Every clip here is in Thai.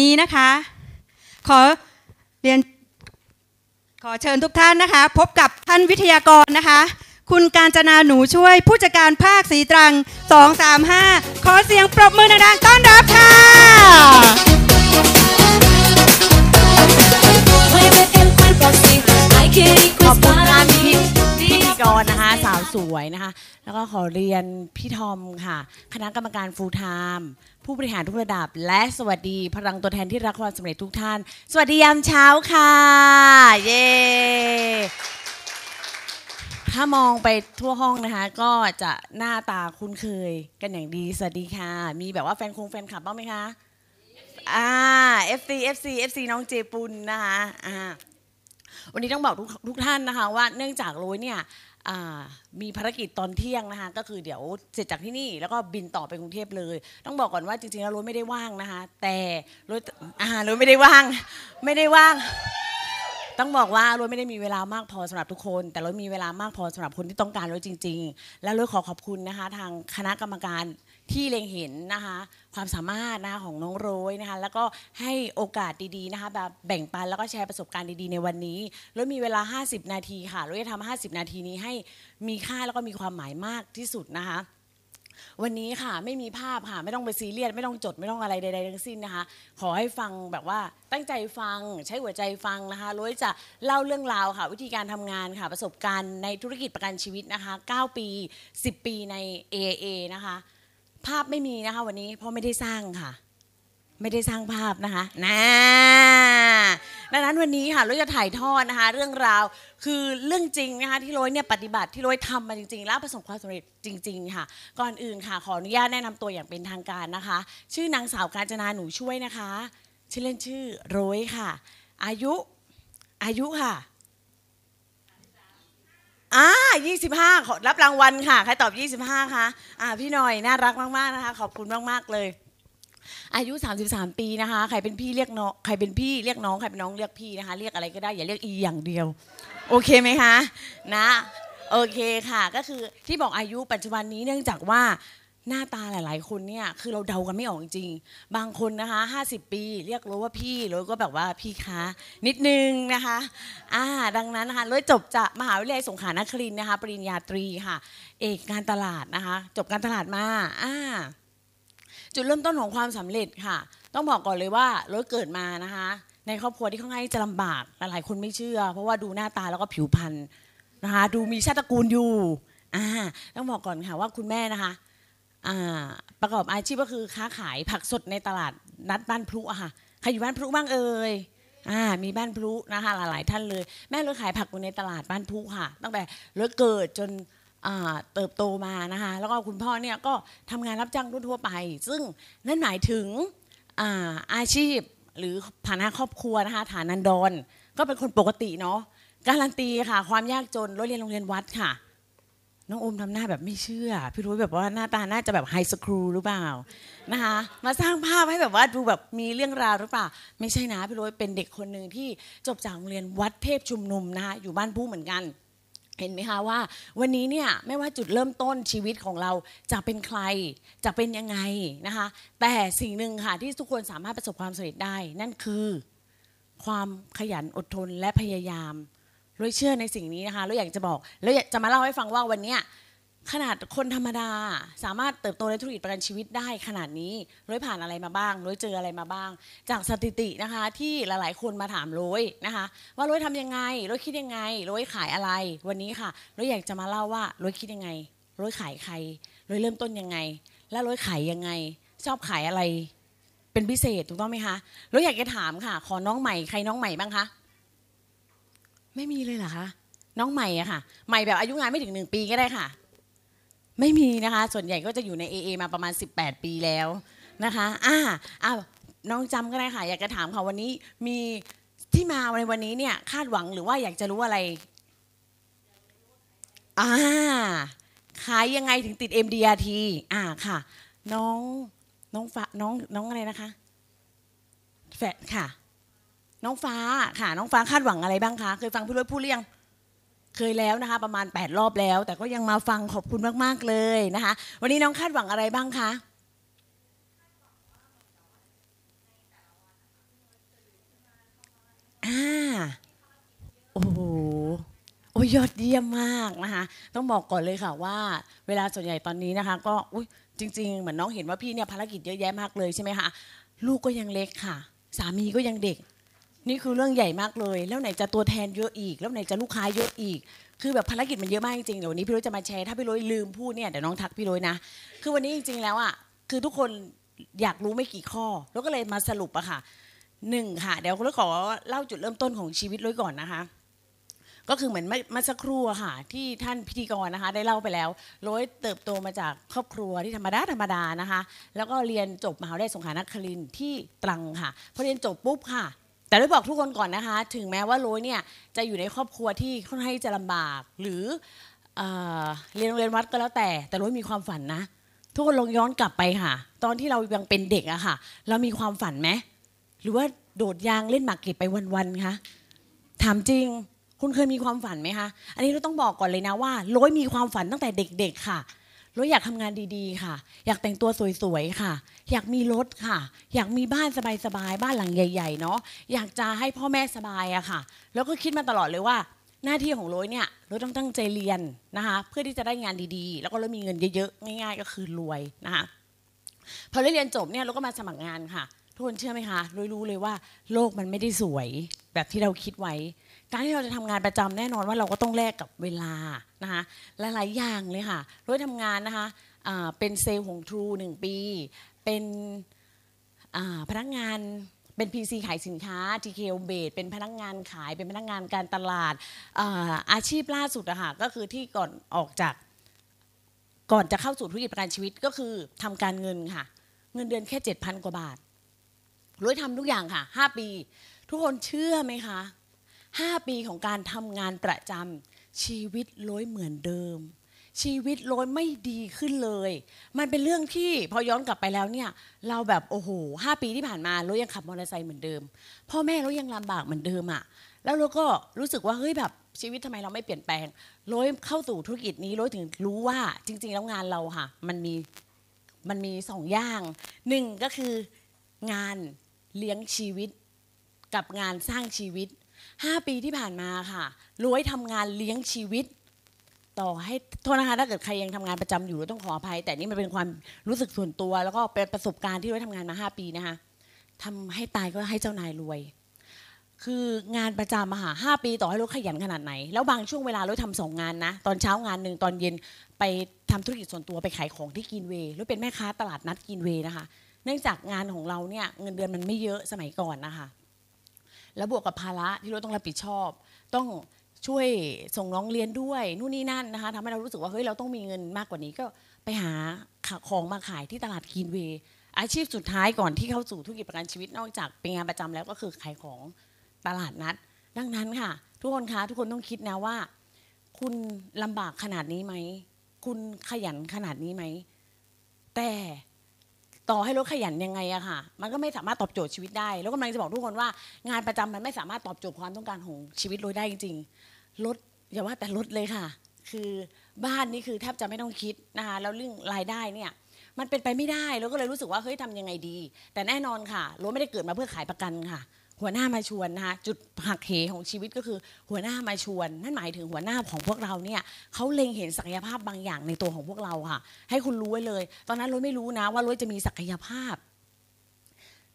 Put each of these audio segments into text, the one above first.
นี้นะคะ ขอเรียนขอเชิญทุกท่านนะคะ พบกับท่านวิทยากรนะคะ คุณการจนาหนูช่วยผู้จัดการภาคสีตรัง 235 ขอเสียงปรบมือดังๆต้อนรับค่ะขอบคุณท่าน mí. พิพิธีกรนะคะ สาวสวยนะคะ แล้วก็ขอเรียนพี่ทอมค่ะ คณะกรรมการฟูลไทม์ ผู้บริหารทุกระดับ และสวัสดีพลังตัวแทนที่รักความสำเร็จทุกท่าน สวัสดียามเช้าค่ะ เย้ถ้ามองไปทั่วห้องนะคะ ก็จะหน้าตาคุ้นเคยกันอย่างดี สวัสดีค่ะ มีแบบว่าแฟนคงแฟนคลับบ้างไหมคะอ่า FC FC FC น้องเจปุนนะคะอ่าวันนี้ต้องบอกทุกทุกท่านนะคะว่าเนื่องจากโรยเนี่ย มีภารกิจตอนเที่ยงนะคะก็คือเดี๋ยวเสร็จจากที่นี่แล้วก็บินต่อไปกรุงเทพเลย ต้องบอกก่อนว่าจริงๆแล้วรถไม่ได้ว่างนะคะแต่รถอ่ารถไม่ได้ว่าง ไม่ได้ว่าง ต้องบอกว่ารถไม่ได้มีเวลามากพอสำหรับทุกคน แต่รถมีเวลามากพอสำหรับคนที่ต้องการรถจริง ๆ และรถขอขอบคุณนะคะทางคณะกรรมการ ที่เล็งเห็นนะคะความสามารถนะคะของน้องโรยนะคะแล้วก็ให้โอกาสดีๆนะคะแบบแบ่งปันแล้วก็แชร์ประสบการณ์ดีๆในวันนี้แล้วมีเวลา 50 นาทีค่ะเราจะทำ50 นาทีนี้ให้มีค่าแล้วก็มีความหมายมากที่สุดนะคะวันนี้ค่ะไม่มีภาพค่ะไม่ต้องไปซีเรียสไม่ต้องจดไม่ต้องอะไรใดๆทั้งสิ้นนะคะ ขอให้ฟังแบบว่าตั้งใจฟังใช้หัวใจฟังนะคะร้ยจะเล่าเรื่องราวค่ะ วิธีการทำงานค่ะ ประสบการณ์ในธุรกิจประกันชีวิตนะคะ 9 ปี 10 ปีใน AA นะคะ ภาพไม่มีนะคะวันนี้เพราะไม่ได้สร้างค่ะ ไม่ได้สร้างภาพนะคะนะดังนั้นวันนี้ค่ะเราจะถ่ายทอดนะคะ เรื่องราวคือเรื่องจริงนะคะที่โรยเนี่ยปฏิบัติที่โรยทำมาจริงๆ แล้วประสบความสำเร็จจริง ๆ ค่ะ ก่อนอื่นค่ะ ขออนุญาตแนะนำตัวอย่างเป็นทางการนะคะ ชื่อนางสาวกาญจนาหนูช่วยนะคะ ชื่อเล่นชื่อโรยค่ะ อายุอายุค่ะ อ่า25ขอรับรางวัลค่ะ ใครตอบ 25คะอ่าพี่หน่อยน่ารักมากๆนะคะ ขอบคุณมากๆเลย อายุ 33 ปีนะคะ ใครเป็นพี่เรียกน้อง ใครเป็นพี่เรียกน้อง ใครเป็นน้องเรียกพี่นะคะ เรียกอะไรก็ได้ อย่าเรียกอีอย่างเดียว โอเคไหมคะ นะ โอเคค่ะ ก็คือที่บอกอายุปัจจุบันนี้เนื่องจากว่า หน้าตาหลาย ๆ คนเนี่ยคือเราเดากันไม่ออกจริงๆบางคนนะคะ50 ปี เรียกรู้ว่าพี่รู้ก็แบบว่าพี่คะนิดนึงนะคะอ่าดังนั้นนะคะเลยจบจากมหาวิทยาลัยสงขลานครินทร์นะคะปริญญาตรีค่ะ เอกการตลาดนะคะ จบการตลาดมาอ่าจุดเริ่มต้นของความสำเร็จค่ะ ต้องบอกก่อนเลยว่ารถเกิดมานะคะ ในครอบครัวที่ค่อนข้างจะลำบากหลายๆคนไม่เชื่อ เพราะว่าดูหน้าตาแล้วก็ผิวพรรณนะคะ ดูมีชาติตระกูลอยู่อ่าต้องบอกก่อนค่ะว่าคุณแม่นะคะ ประกอบอาชีพก็คือค้าขายผักสดในตลาดนัดบ้านพลุอะค่ะใครอยู่บ้านพลุบ้างเอ่ยอ่ามีบ้านพลุนะคะหลายๆท่านเลย แม่เลยขายผักอยู่ในตลาดบ้านพลุค่ะ ตั้งแต่เลิกเกิดจนเติบโตมานะคะแล้วก็คุณพ่อเนี่ยก็ทำงานรับจ้างทั่วไป ซึ่งนั่นหมายถึงอาอาชีพหรือฐานะครอบครัวนะคะฐานันดร ก็เป็นคนปกติเนาะการันตีค่ะ ความยากจนรถเรียนโรงเรียนวัดค่ะ น้องโอมทำหน้าแบบไม่เชื่อ พี่รู้แบบว่าหน้าตาน่าจะแบบไฮสครูหรือเปล่านะคะ มาสร้างภาพให้แบบว่าดูแบบมีเรื่องราวหรือเปล่า ไม่ใช่นะพี่รู้เป็นเด็กคนหนึ่งที่จบจากโรงเรียนวัดเทพชุมนุมนะคะอยู่บ้านผู้เหมือนกันเห็นไหมคะว่าวันนี้เนี่ยไม่ว่าจุดเริ่มต้นชีวิตของเราจะเป็นใคร จะเป็นยังไงนะคะ แต่สิ่งหนึ่งค่ะที่ทุกคนสามารถประสบความสำเร็จได้ นั่นคือ ความขยันอดทนและพยายาม เราเชื่อในสิ่งนี้นะคะเราอยากจะบอกแล้วอยากจะมาเล่าให้ฟังว่าวันเนี้ยขนาดคนธรรมดาสามารถเติบโตในธุรกิจประกันชีวิตได้ขนาดนี้ร้อยผ่านอะไรมาบ้างร้อยเจออะไรมาบ้าง จากสถิตินะคะ ที่หลายๆ คนมาถามร้อยนะคะ ว่าร้อยทำยังไงร้อยคิดยังไงร้อยขายอะไร วันนี้ค่ะร้อยอยากจะมาเล่าว่าร้อยคิดยังไงร้อยขายใครร้อยเริ่มต้นยังไง แล้วร้อยขายยังไง ชอบขายอะไรเป็นพิเศษถูกต้องไหมคะร้อยอยากจะถามค่ะ ขอน้องใหม่ใครน้องใหม่บ้างคะ ไม่มีเลยเหรอคะน้องใหม่อะค่ะ ใหม่แบบอายุงานไม่ถึงหนึ่งปีก็ได้ค่ะ ไม่มีนะคะ ส่วนใหญ่ก็จะอยู่ใน AA มาประมาณ 18 ปีแล้วนะคะอ่าอ้าวน้องจำก็ได้ค่ะ อยากจะถามค่ะวันนี้มีที่มาในวันนี้เนี่ยคาดหวังหรือว่าอยากจะรู้อะไรอ่าขายยังไงถึงติด MDRT อ่าค่ะ น้องน้องฟ้าน้องน้องอะไรนะคะ แฟดค่ะ น้องฟ้าค่ะน้องฟ้าคาดหวังอะไรบ้างคะ เคยฟังพี่รุ่พูดหรือยังเคยแล้วนะคะ ประมาณ 8 รอบแล้ว แต่ก็ยังมาฟังขอบคุณมากๆเลยนะคะ วันนี้น้องคาดหวังอะไรบ้างคะอ่าโอ้โหโอ้ยอดเยี่ยมมากนะคะ ต้องบอกก่อนเลยค่ะว่า เวลาส่วนใหญ่ตอนนี้นะคะ ก็อุ้ยจริง ๆ เหมือนน้องเห็นว่าพี่เนี่ยภารกิจเยอะแยะมากเลยใช่ไหมคะลูกก็ยังเล็กค่ะ สามีก็ยังเด็ก นี่คือเรื่องใหญ่มากเลย แล้วไหนจะตัวแทนเยอะอีก แล้วไหนจะลูกค้าเยอะอีก คือแบบภารกิจมันเยอะมากจริงๆเดี๋ยววันนี้พี่ร้ยจะมาแชร์ถ้าพี่ร้ยลืมพูดเนี่ยเดี๋ยวน้องทักพี่ร้ยนะ คือวันนี้จริงๆแล้วอะคือทุกคนอยากรู้ไม่กี่ข้อ แล้วก็เลยมาสรุปอะค่ะหนึ่งค่ะ เดี๋ยวเรุ้ยขอเล่าจุดเริ่มต้นของชีวิตร้ยก่อนนะคะก็คือเหมือนเมื่อสักครู่ค่ะ ที่ท่านพิธีกรนะคะ ได้เล่าไปแล้วร้อยเติบโตมาจากครอบครัวที่ธรรมดาธรรมดานะคะ แล้วก็เรียนจบมหาวิทยาลัยสงขลานครินที่ตรังค่ะพอเรียนจบปุ๊บค่ะ แต่ร้บอกทุกคนก่อนนะคะ ถึงแม้ว่าโรยเนี่ยจะอยู่ในครอบครัวที่ค่อนข้างจะลำบาก หรือเอเรียนโรงเรียนวัดก็แล้วแต่ แต่โรยมีความฝันนะ ทุกคนลองย้อนกลับไปค่ะ ตอนที่เรายังเป็นเด็กอะค่ะ เรามีความฝันไหมหรือว่าโดดยางเล่นหมากเก็บไปวันๆคะถามจริงคุณเคยมีความฝันไหมคะ อันนี้เราต้องบอกก่อนเลยนะว่าโรยมีความฝันตั้งแต่เด็ก ๆ ค่ะ โรยอยากทำงานดีๆ ค่ะ อยากแต่งตัวสวยๆ ค่ะ อยากมีรถค่ะ อยากมีบ้านสบายๆ บ้านหลังใหญ่ๆ เนาะ อยากจะให้พ่อแม่สบายอะค่ะ แล้วก็คิดมาตลอดเลยว่า หน้าที่ของโรยเนี่ยโรยต้องตั้งใจเรียนนะคะ เพื่อที่จะได้งานดีๆ แล้วก็โรยมีเงินเยอะๆ ง่ายๆ ก็คือรวยนะคะ พอได้เรียนจบเนี่ยเราก็มาสมัครงานค่ะ ทุกคนเชื่อไหมคะรู้รู้เลยว่า โลกมันไม่ได้สวยแบบที่เราคิดไว้ การที่เราจะทำงานประจำแน่นอนว่าเราก็ต้องแลกกับเวลานะคะหลายๆอย่างเลยค่ะร้อยทำงานนะคะเป็นเซลล์ของทรูหนึ่งปี เป็นพนักงานเป็น PC ขายสินค้า TK b a s เป็นพนักงานขายเป็นพนักงานการตลาดอาอาชีพล่าสุดอะค่ะก็คือที่ก่อนออกจากก่อนจะเข้าสู่ธุรกิจประกันชีวิตก็คือทำการเงินค่ะ เงินเดือนแค่เจ็ดพันกว่าบาทร้อยทำทุกอย่างค่ะห้าปี ทุกคนเชื่อไหมคะ ห้าปีของการทำงานประจำชีวิตร้อยเหมือนเดิม ชีวิตร้อยไม่ดีขึ้นเลย มันเป็นเรื่องที่พอย้อนกลับไปแล้วเนี่ย เราแบบโอ้โหห้าปีที่ผ่านมาเรายังขับมอเตอร์ไซค์เหมือนเดิม พ่อแม่เรายังลำบากเหมือนเดิมอะแล้วเราก็รู้สึกว่าเฮ้ยแบบชีวิตทำไมเราไม่เปลี่ยนแปลงร้อยเข้าสู่ธุรกิจนี้ร้อยถึงรู้ว่าจริง ๆ แล้วงานเราค่ะ มันมีมันมีสองอย่างหนึ่งก็คืองานเลี้ยงชีวิต กับงานสร้างชีวิต ห้าปีที่ผ่านมาค่ะรวยทำงานเลี้ยงชีวิต ต่อให้โทษนะคะถ้าเกิดใครยังทำงานประจำอยู่ต้องขออภัย แต่นี่มันเป็นความรู้สึกส่วนตัว แล้วก็เป็นประสบการณ์ที่รวยทำงานมาห้าปีนะคะทำให้ตายก็ให้เจ้านายรวย คืองานประจำอะค่ะห้าปีต่อให้รถขยันขนาดไหน แล้วบางช่วงเวลารถทำสองงานนะ ตอนเช้างานหนึ่งตอนเย็นไปทำธุรกิจส่วนตัวไปขายของที่กินเวย์รถเป็นแม่ค้าตลาดนัดกินเวย์นะคะ เนื่องจากงานของเราเนี่ยเงินเดือนมันไม่เยอะสมัยก่อนนะคะ แล้วบวกกับภาระที่เราต้องรับผิดชอบ ต้องช่วยส่งน้องเรียนด้วยนู่นนี่นั่นนะคะทำให้เรารู้สึกว่าเฮ้ยเราต้องมีเงินมากกว่านี้ก็ไปหาของมาขายที่ตลาดกินเวอาชีพสุดท้ายก่อนที่เข้าสู่ธุรกิจประกันชีวิตนอกจากเป็นงานประจำแล้วก็คือขายของตลาดนัด ดังนั้นค่ะ ทุกคนคะทุกคนต้องคิดนะว่า คุณลำบากขนาดนี้ไหมคุณขยันขนาดนี้ไหมแต่ ต่อให้รถขยันยังไงอะค่ะ มันก็ไม่สามารถตอบโจทย์ชีวิตได้ แล้วกำลังจะบอกทุกคนว่างานประจำมันไม่สามารถตอบโจทย์ความต้องการของชีวิตรถได้จริงๆรถอย่าว่าแต่รถเลยค่ะ คือบ้านนี่คือแทบจะไม่ต้องคิดนะคะแล้วเรื่องรายได้เนี่ยมันเป็นไปไม่ได้แล้วก็เลยรู้สึกว่าเฮ้ยทำยังไงดี แต่แน่นอนค่ะรถไม่ได้เกิดมาเพื่อขายประกันค่ะ หัวหน้ามาชวนนะคะจุดหักเหของชีวิตก็คือหัวหน้ามาชวน นั่นหมายถึงหัวหน้าของพวกเราเนี่ยเขาเล็งเห็นศักยภาพบางอย่างในตัวของพวกเราค่ะ ให้คุณรู้ไว้เลย ตอนนั้นรถไม่รู้นะว่ารถจะมีศักยภาพ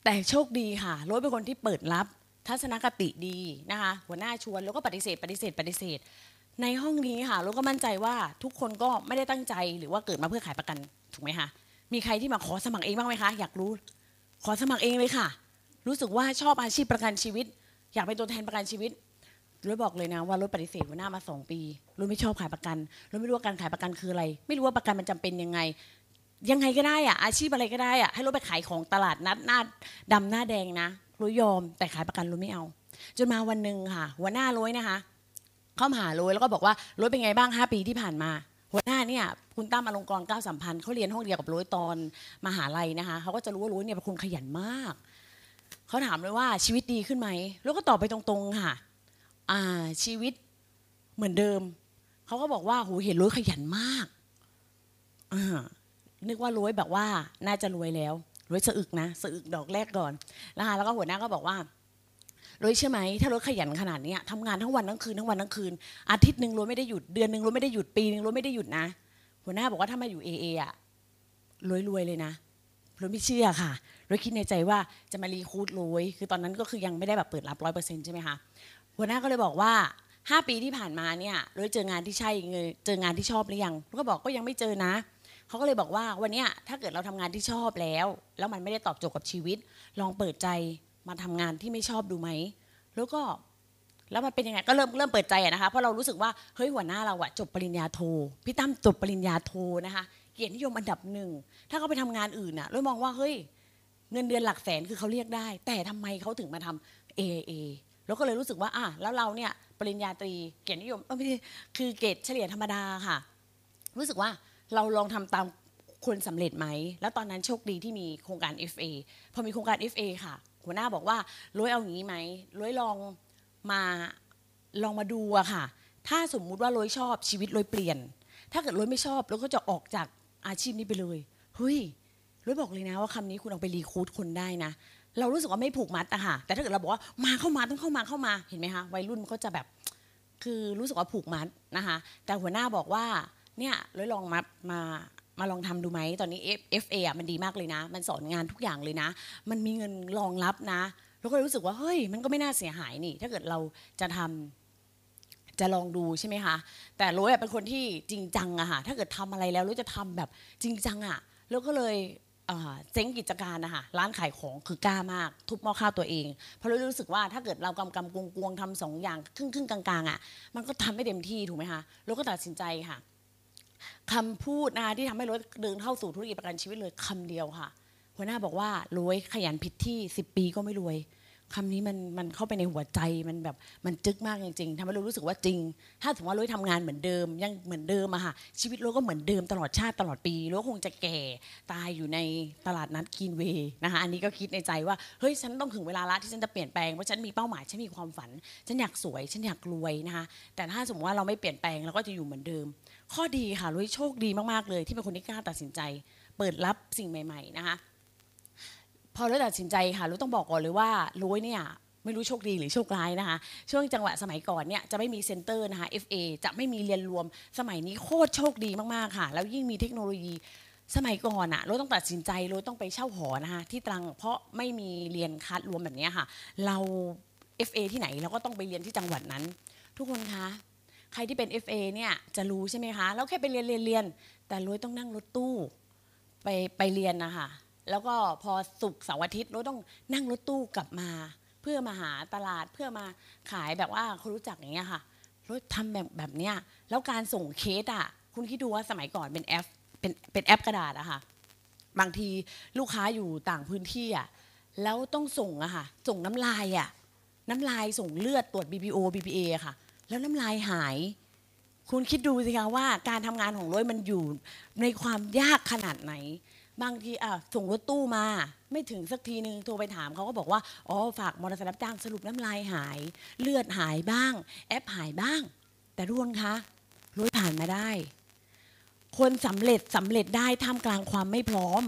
แต่โชคดีค่ะรถเป็นคนที่เปิดรับ ทัศนคติดีนะคะ หัวหน้าชวนแล้วก็ปฏิเสธ ปฏิเสธ ปฏิเสธ ในห้องนี้ค่ะรถก็มั่นใจว่าทุกคนก็ไม่ได้ตั้งใจหรือว่าเกิดมาเพื่อขายประกันถูกไหมคะมีใครที่มาขอสมัครเองบ้างไหมคะอยากรู้ ขอสมัครเองเลยค่ะ รู้สึกว่าชอบอาชีพประกันชีวิต อยากเป็นตัวแทนประกันชีวิตรถบอกเลยนะว่ารถปฏิเสธหัวหน้ามาสองปีรถไม่ชอบขายประกันรถไม่รู้ว่าการขายประกันคืออะไร ไม่รู้ว่าประกันมันจำเป็นยังไง ยังไงก็ได้อะอาชีพอะไรก็ได้อะให้รถไปขายของตลาดนัดหน้าดำหน้าแดงนะรถยอม แต่ขายประกันรถไม่เอา จนมาวันหนึ่งค่ะ หัวหน้ารถนะคะ เข้ามาหารถแล้วก็บอกว่ารถเป็นไงบ้าง 5 ปีที่ผ่านมา หัวหน้าเนี่ยคุณตั้มอลงกรณ์ก้าวสัมพันธ์เขาเรียนห้องเดียวกับรถตอนมหาลัยนะคะเขาก็จะรู้ว่ารถเนี่ยเป็นคนขยันมาก เขาถามเลยว่าชีวิตดีขึ้นไหมแล้วก็ตอบไปตรงๆค่ะ อ่าชีวิตเหมือนเดิม เขาก็บอกว่าโหเห็นรวยขยันมากอ่านึกว่ารวยแบบว่าน่าจะรวยแล้วรวยสะอึกนะสะอึกดอกแรกก่อนนะคะแล้วก็หัวหน้าก็บอกว่ารวยเชื่อไหมถ้ารวยขยันขนาดนี้ทำงานทั้งวันทั้งคืนทั้งวันทั้งคืน อาทิตย์หนึ่งรวยไม่ได้หยุดเดือนหนึ่งรวยไม่ได้หยุดปีหนึ่งรวยไม่ได้หยุดนะ หัวหน้าบอกว่าถ้ามาอยู่เอเออะรวยรวยเลยนะ รวยไม่เชื่อค่ะรวยคิดในใจว่าจะมารีคูดรวยคือตอนนั้นก็คือยังไม่ได้แบบเปิดรับร้อยเปอร์เซ็นต์ใช่ไหมคะหัวหน้าก็เลยบอกว่าห้าปีที่ผ่านมาเนี่ยรวยเจองานที่ใช่เงเจองานที่ชอบหรือยังรวก็บอกก็ยังไม่เจอนะเขาก็เลยบอกว่าวันนี้ถ้าเกิดเราทำงานที่ชอบแล้ว แล้วมันไม่ได้ตอบโจทย์กับชีวิต ลองเปิดใจมาทำงานที่ไม่ชอบดูไหมแล้วก็แล้วมันเป็นยังไงก็เริ่มเริ่มเปิดใจนะคะเพราะเรารู้สึกว่าเฮ้ยหัวหน้าเราอะจบปริญญาโทพี่ตั้มจบปริญญาโทนะคะ เกียรตินิยมอันดับหนึ่ง ถ้าเขาไปทำงานอื่นอะเรามองว่าเฮ้ยเงินเดือนหลักแสนคือเขาเรียกได้ แต่ทำไมเขาถึงมาทำ AAA แล้วก็เลยรู้สึกว่าอะแล้วเราเนี่ยปริญญาตรีเกียรตินิยมเอ้ยไม่ใช่คือเกรดเฉลี่ยธรรมดาค่ะ รู้สึกว่าเราลองทำตามคนสำเร็จไหม แล้วตอนนั้นโชคดีที่มีโครงการ FA พอมีโครงการ FA ค่ะ หัวหน้าบอกว่าร้อยเอาอย่างนี้ไหมร้อยลองมาลองมาดูอะค่ะ ถ้าสมมุติว่าร้อยชอบชีวิตร้อยเปลี่ยน ถ้าเกิดร้อยไม่ชอบร้อยก็จะออกจาก อาชีพนี้ไปเลยเฮ้ยร้อยบอกเลยนะว่าคำนี้คุณเอาไปรีคูดคนได้นะ เรารู้สึกว่าไม่ผูกมัดอะค่ะ แต่ถ้าเกิดเราบอกว่ามาเข้ามาต้องเข้ามาเข้ามาเห็นไหมคะวัยรุ่นเขาจะแบบคือรู้สึกว่าผูกมัดนะคะ แต่หัวหน้าบอกว่าเนี่ยร้อยลองมามามาลองทำดูไหมตอนนี้ FA อะมันดีมากเลยนะ มันสอนงานทุกอย่างเลยนะ มันมีเงินรองรับนะ แล้วก็เลยรู้สึกว่าเฮ้ยมันก็ไม่น่าเสียหายนี่ ถ้าเกิดเราจะทำ จะลองดูใช่ไหมคะแต่โรยเป็นคนที่จริงจังอะค่ะถ้าเกิดทำอะไรแล้วโรยจะทำแบบจริงจังอะแล้วก็เลยเจ๊งกิจการนะคะร้านขายของคือกล้ามาก ทุบหม้อข้าวตัวเอง เพราะรารู้สึกว่าถ้าเกิดเรากำกำกวงกวงทำสองอย่างครึ่งครึ่งกลางๆอะมันก็ทำไม่เต็มที่ถูกไหมคะเราก็ตัดสินใจค่ะคำพูดนะที่ทำให้รถเดินเข้าสู่ธุรกิจประกันชีวิตเลยคำเดียวค่ะหัวหน้าบอกว่ารวยขยันผิดที่ 10 ปีก็ไม่รวย คำนี้มันมันเข้าไปในหัวใจมันแบบมันจึกมากจริงๆทำให้เรารู้สึกว่าจริง ถ้าสมมติว่าเราทำงานเหมือนเดิม ยังเหมือนเดิมอะค่ะชีวิตเราก็เหมือนเดิมตลอดชาติตลอดปีเราคงจะแก่ตายอยู่ในตลาดนัดกินเวย์นะคะอันนี้ก็คิดในใจว่าเฮ้ยฉันต้องถึงเวลาละที่ฉันจะเปลี่ยนแปลงเพราะฉันมีเป้าหมายฉันมีความฝัน ฉันอยากสวย ฉันอยากรวยนะคะแต่ถ้าสมมติว่าเราไม่เปลี่ยนแปลงเราก็จะอยู่เหมือนเดิม ข้อดีค่ะลุยโชคดีมากๆเลย ที่เป็นคนที่กล้าตัดสินใจ เปิดรับสิ่งใหม่ ๆ นะคะ พอเราตัดสินใจค่ะรู้ต้องบอกก่อนเลยว่าลุยเนี่ยไม่รู้โชคดีหรือโชคร้ายนะคะ ช่วงจังหวะสมัยก่อนเนี่ยจะไม่มี center นะคะ FA จะไม่มีเรียนรวม สมัยนี้โคตรโชคดีมากๆค่ะ แล้วยิ่งมีเทคโนโลยีสมัยก่อนอะเราต้องตัดสินใจเราต้องไปเช่าหอนะคะที่ตรังเพราะไม่มีเรียนคัดรวมแบบนี้ค่ะ เรา FA ที่ไหนเราก็ต้องไปเรียนที่จังหวัดนั้น ทุกคนคะใครที่เป็น FA เนี่ยจะรู้ใช่ไหมคะแล้วแค่ไปเรียนเรียนเรียนแต่ลุยต้องนั่งรถตู้ ไปไปเรียนนะคะ แล้วก็พอศุกร์เสาร์อาทิตย์เราต้องนั่งรถตู้กลับมา เพื่อมาหาตลาดเพื่อมาขายแบบว่าคนรู้จักอย่างเงี้ยค่ะรถทำแบบแบบเนี้ยแล้วการส่งเคสอะคุณคิดดูว่าสมัยก่อนเป็นแอปเป็นเป็นแอปกระดาษอะค่ะบางทีลูกค้าอยู่ต่างพื้นที่อะแล้วต้องส่งอะค่ะส่งน้ำลายอะน้ำลายส่งเลือดตรวจ BPO BPA อค่ะ แล้วน้ำลายหาย คุณคิดดูสิคะว่าการทำงานของร้อยมันอยู่ในความยากขนาดไหน บางทีอะส่งรถตู้มา ไม่ถึงสักทีนึงโทรไปถามเขาก็บอกว่าอ๋อฝากมอเตอร์ไซค์รับจ้างสรุปน้ำลายหาย เลือดหายบ้าง แอปหายบ้าง แต่ทุกคนคะร้อยผ่านมาได้ คนสำเร็จสำเร็จได้ท่ามกลางความไม่พร้อม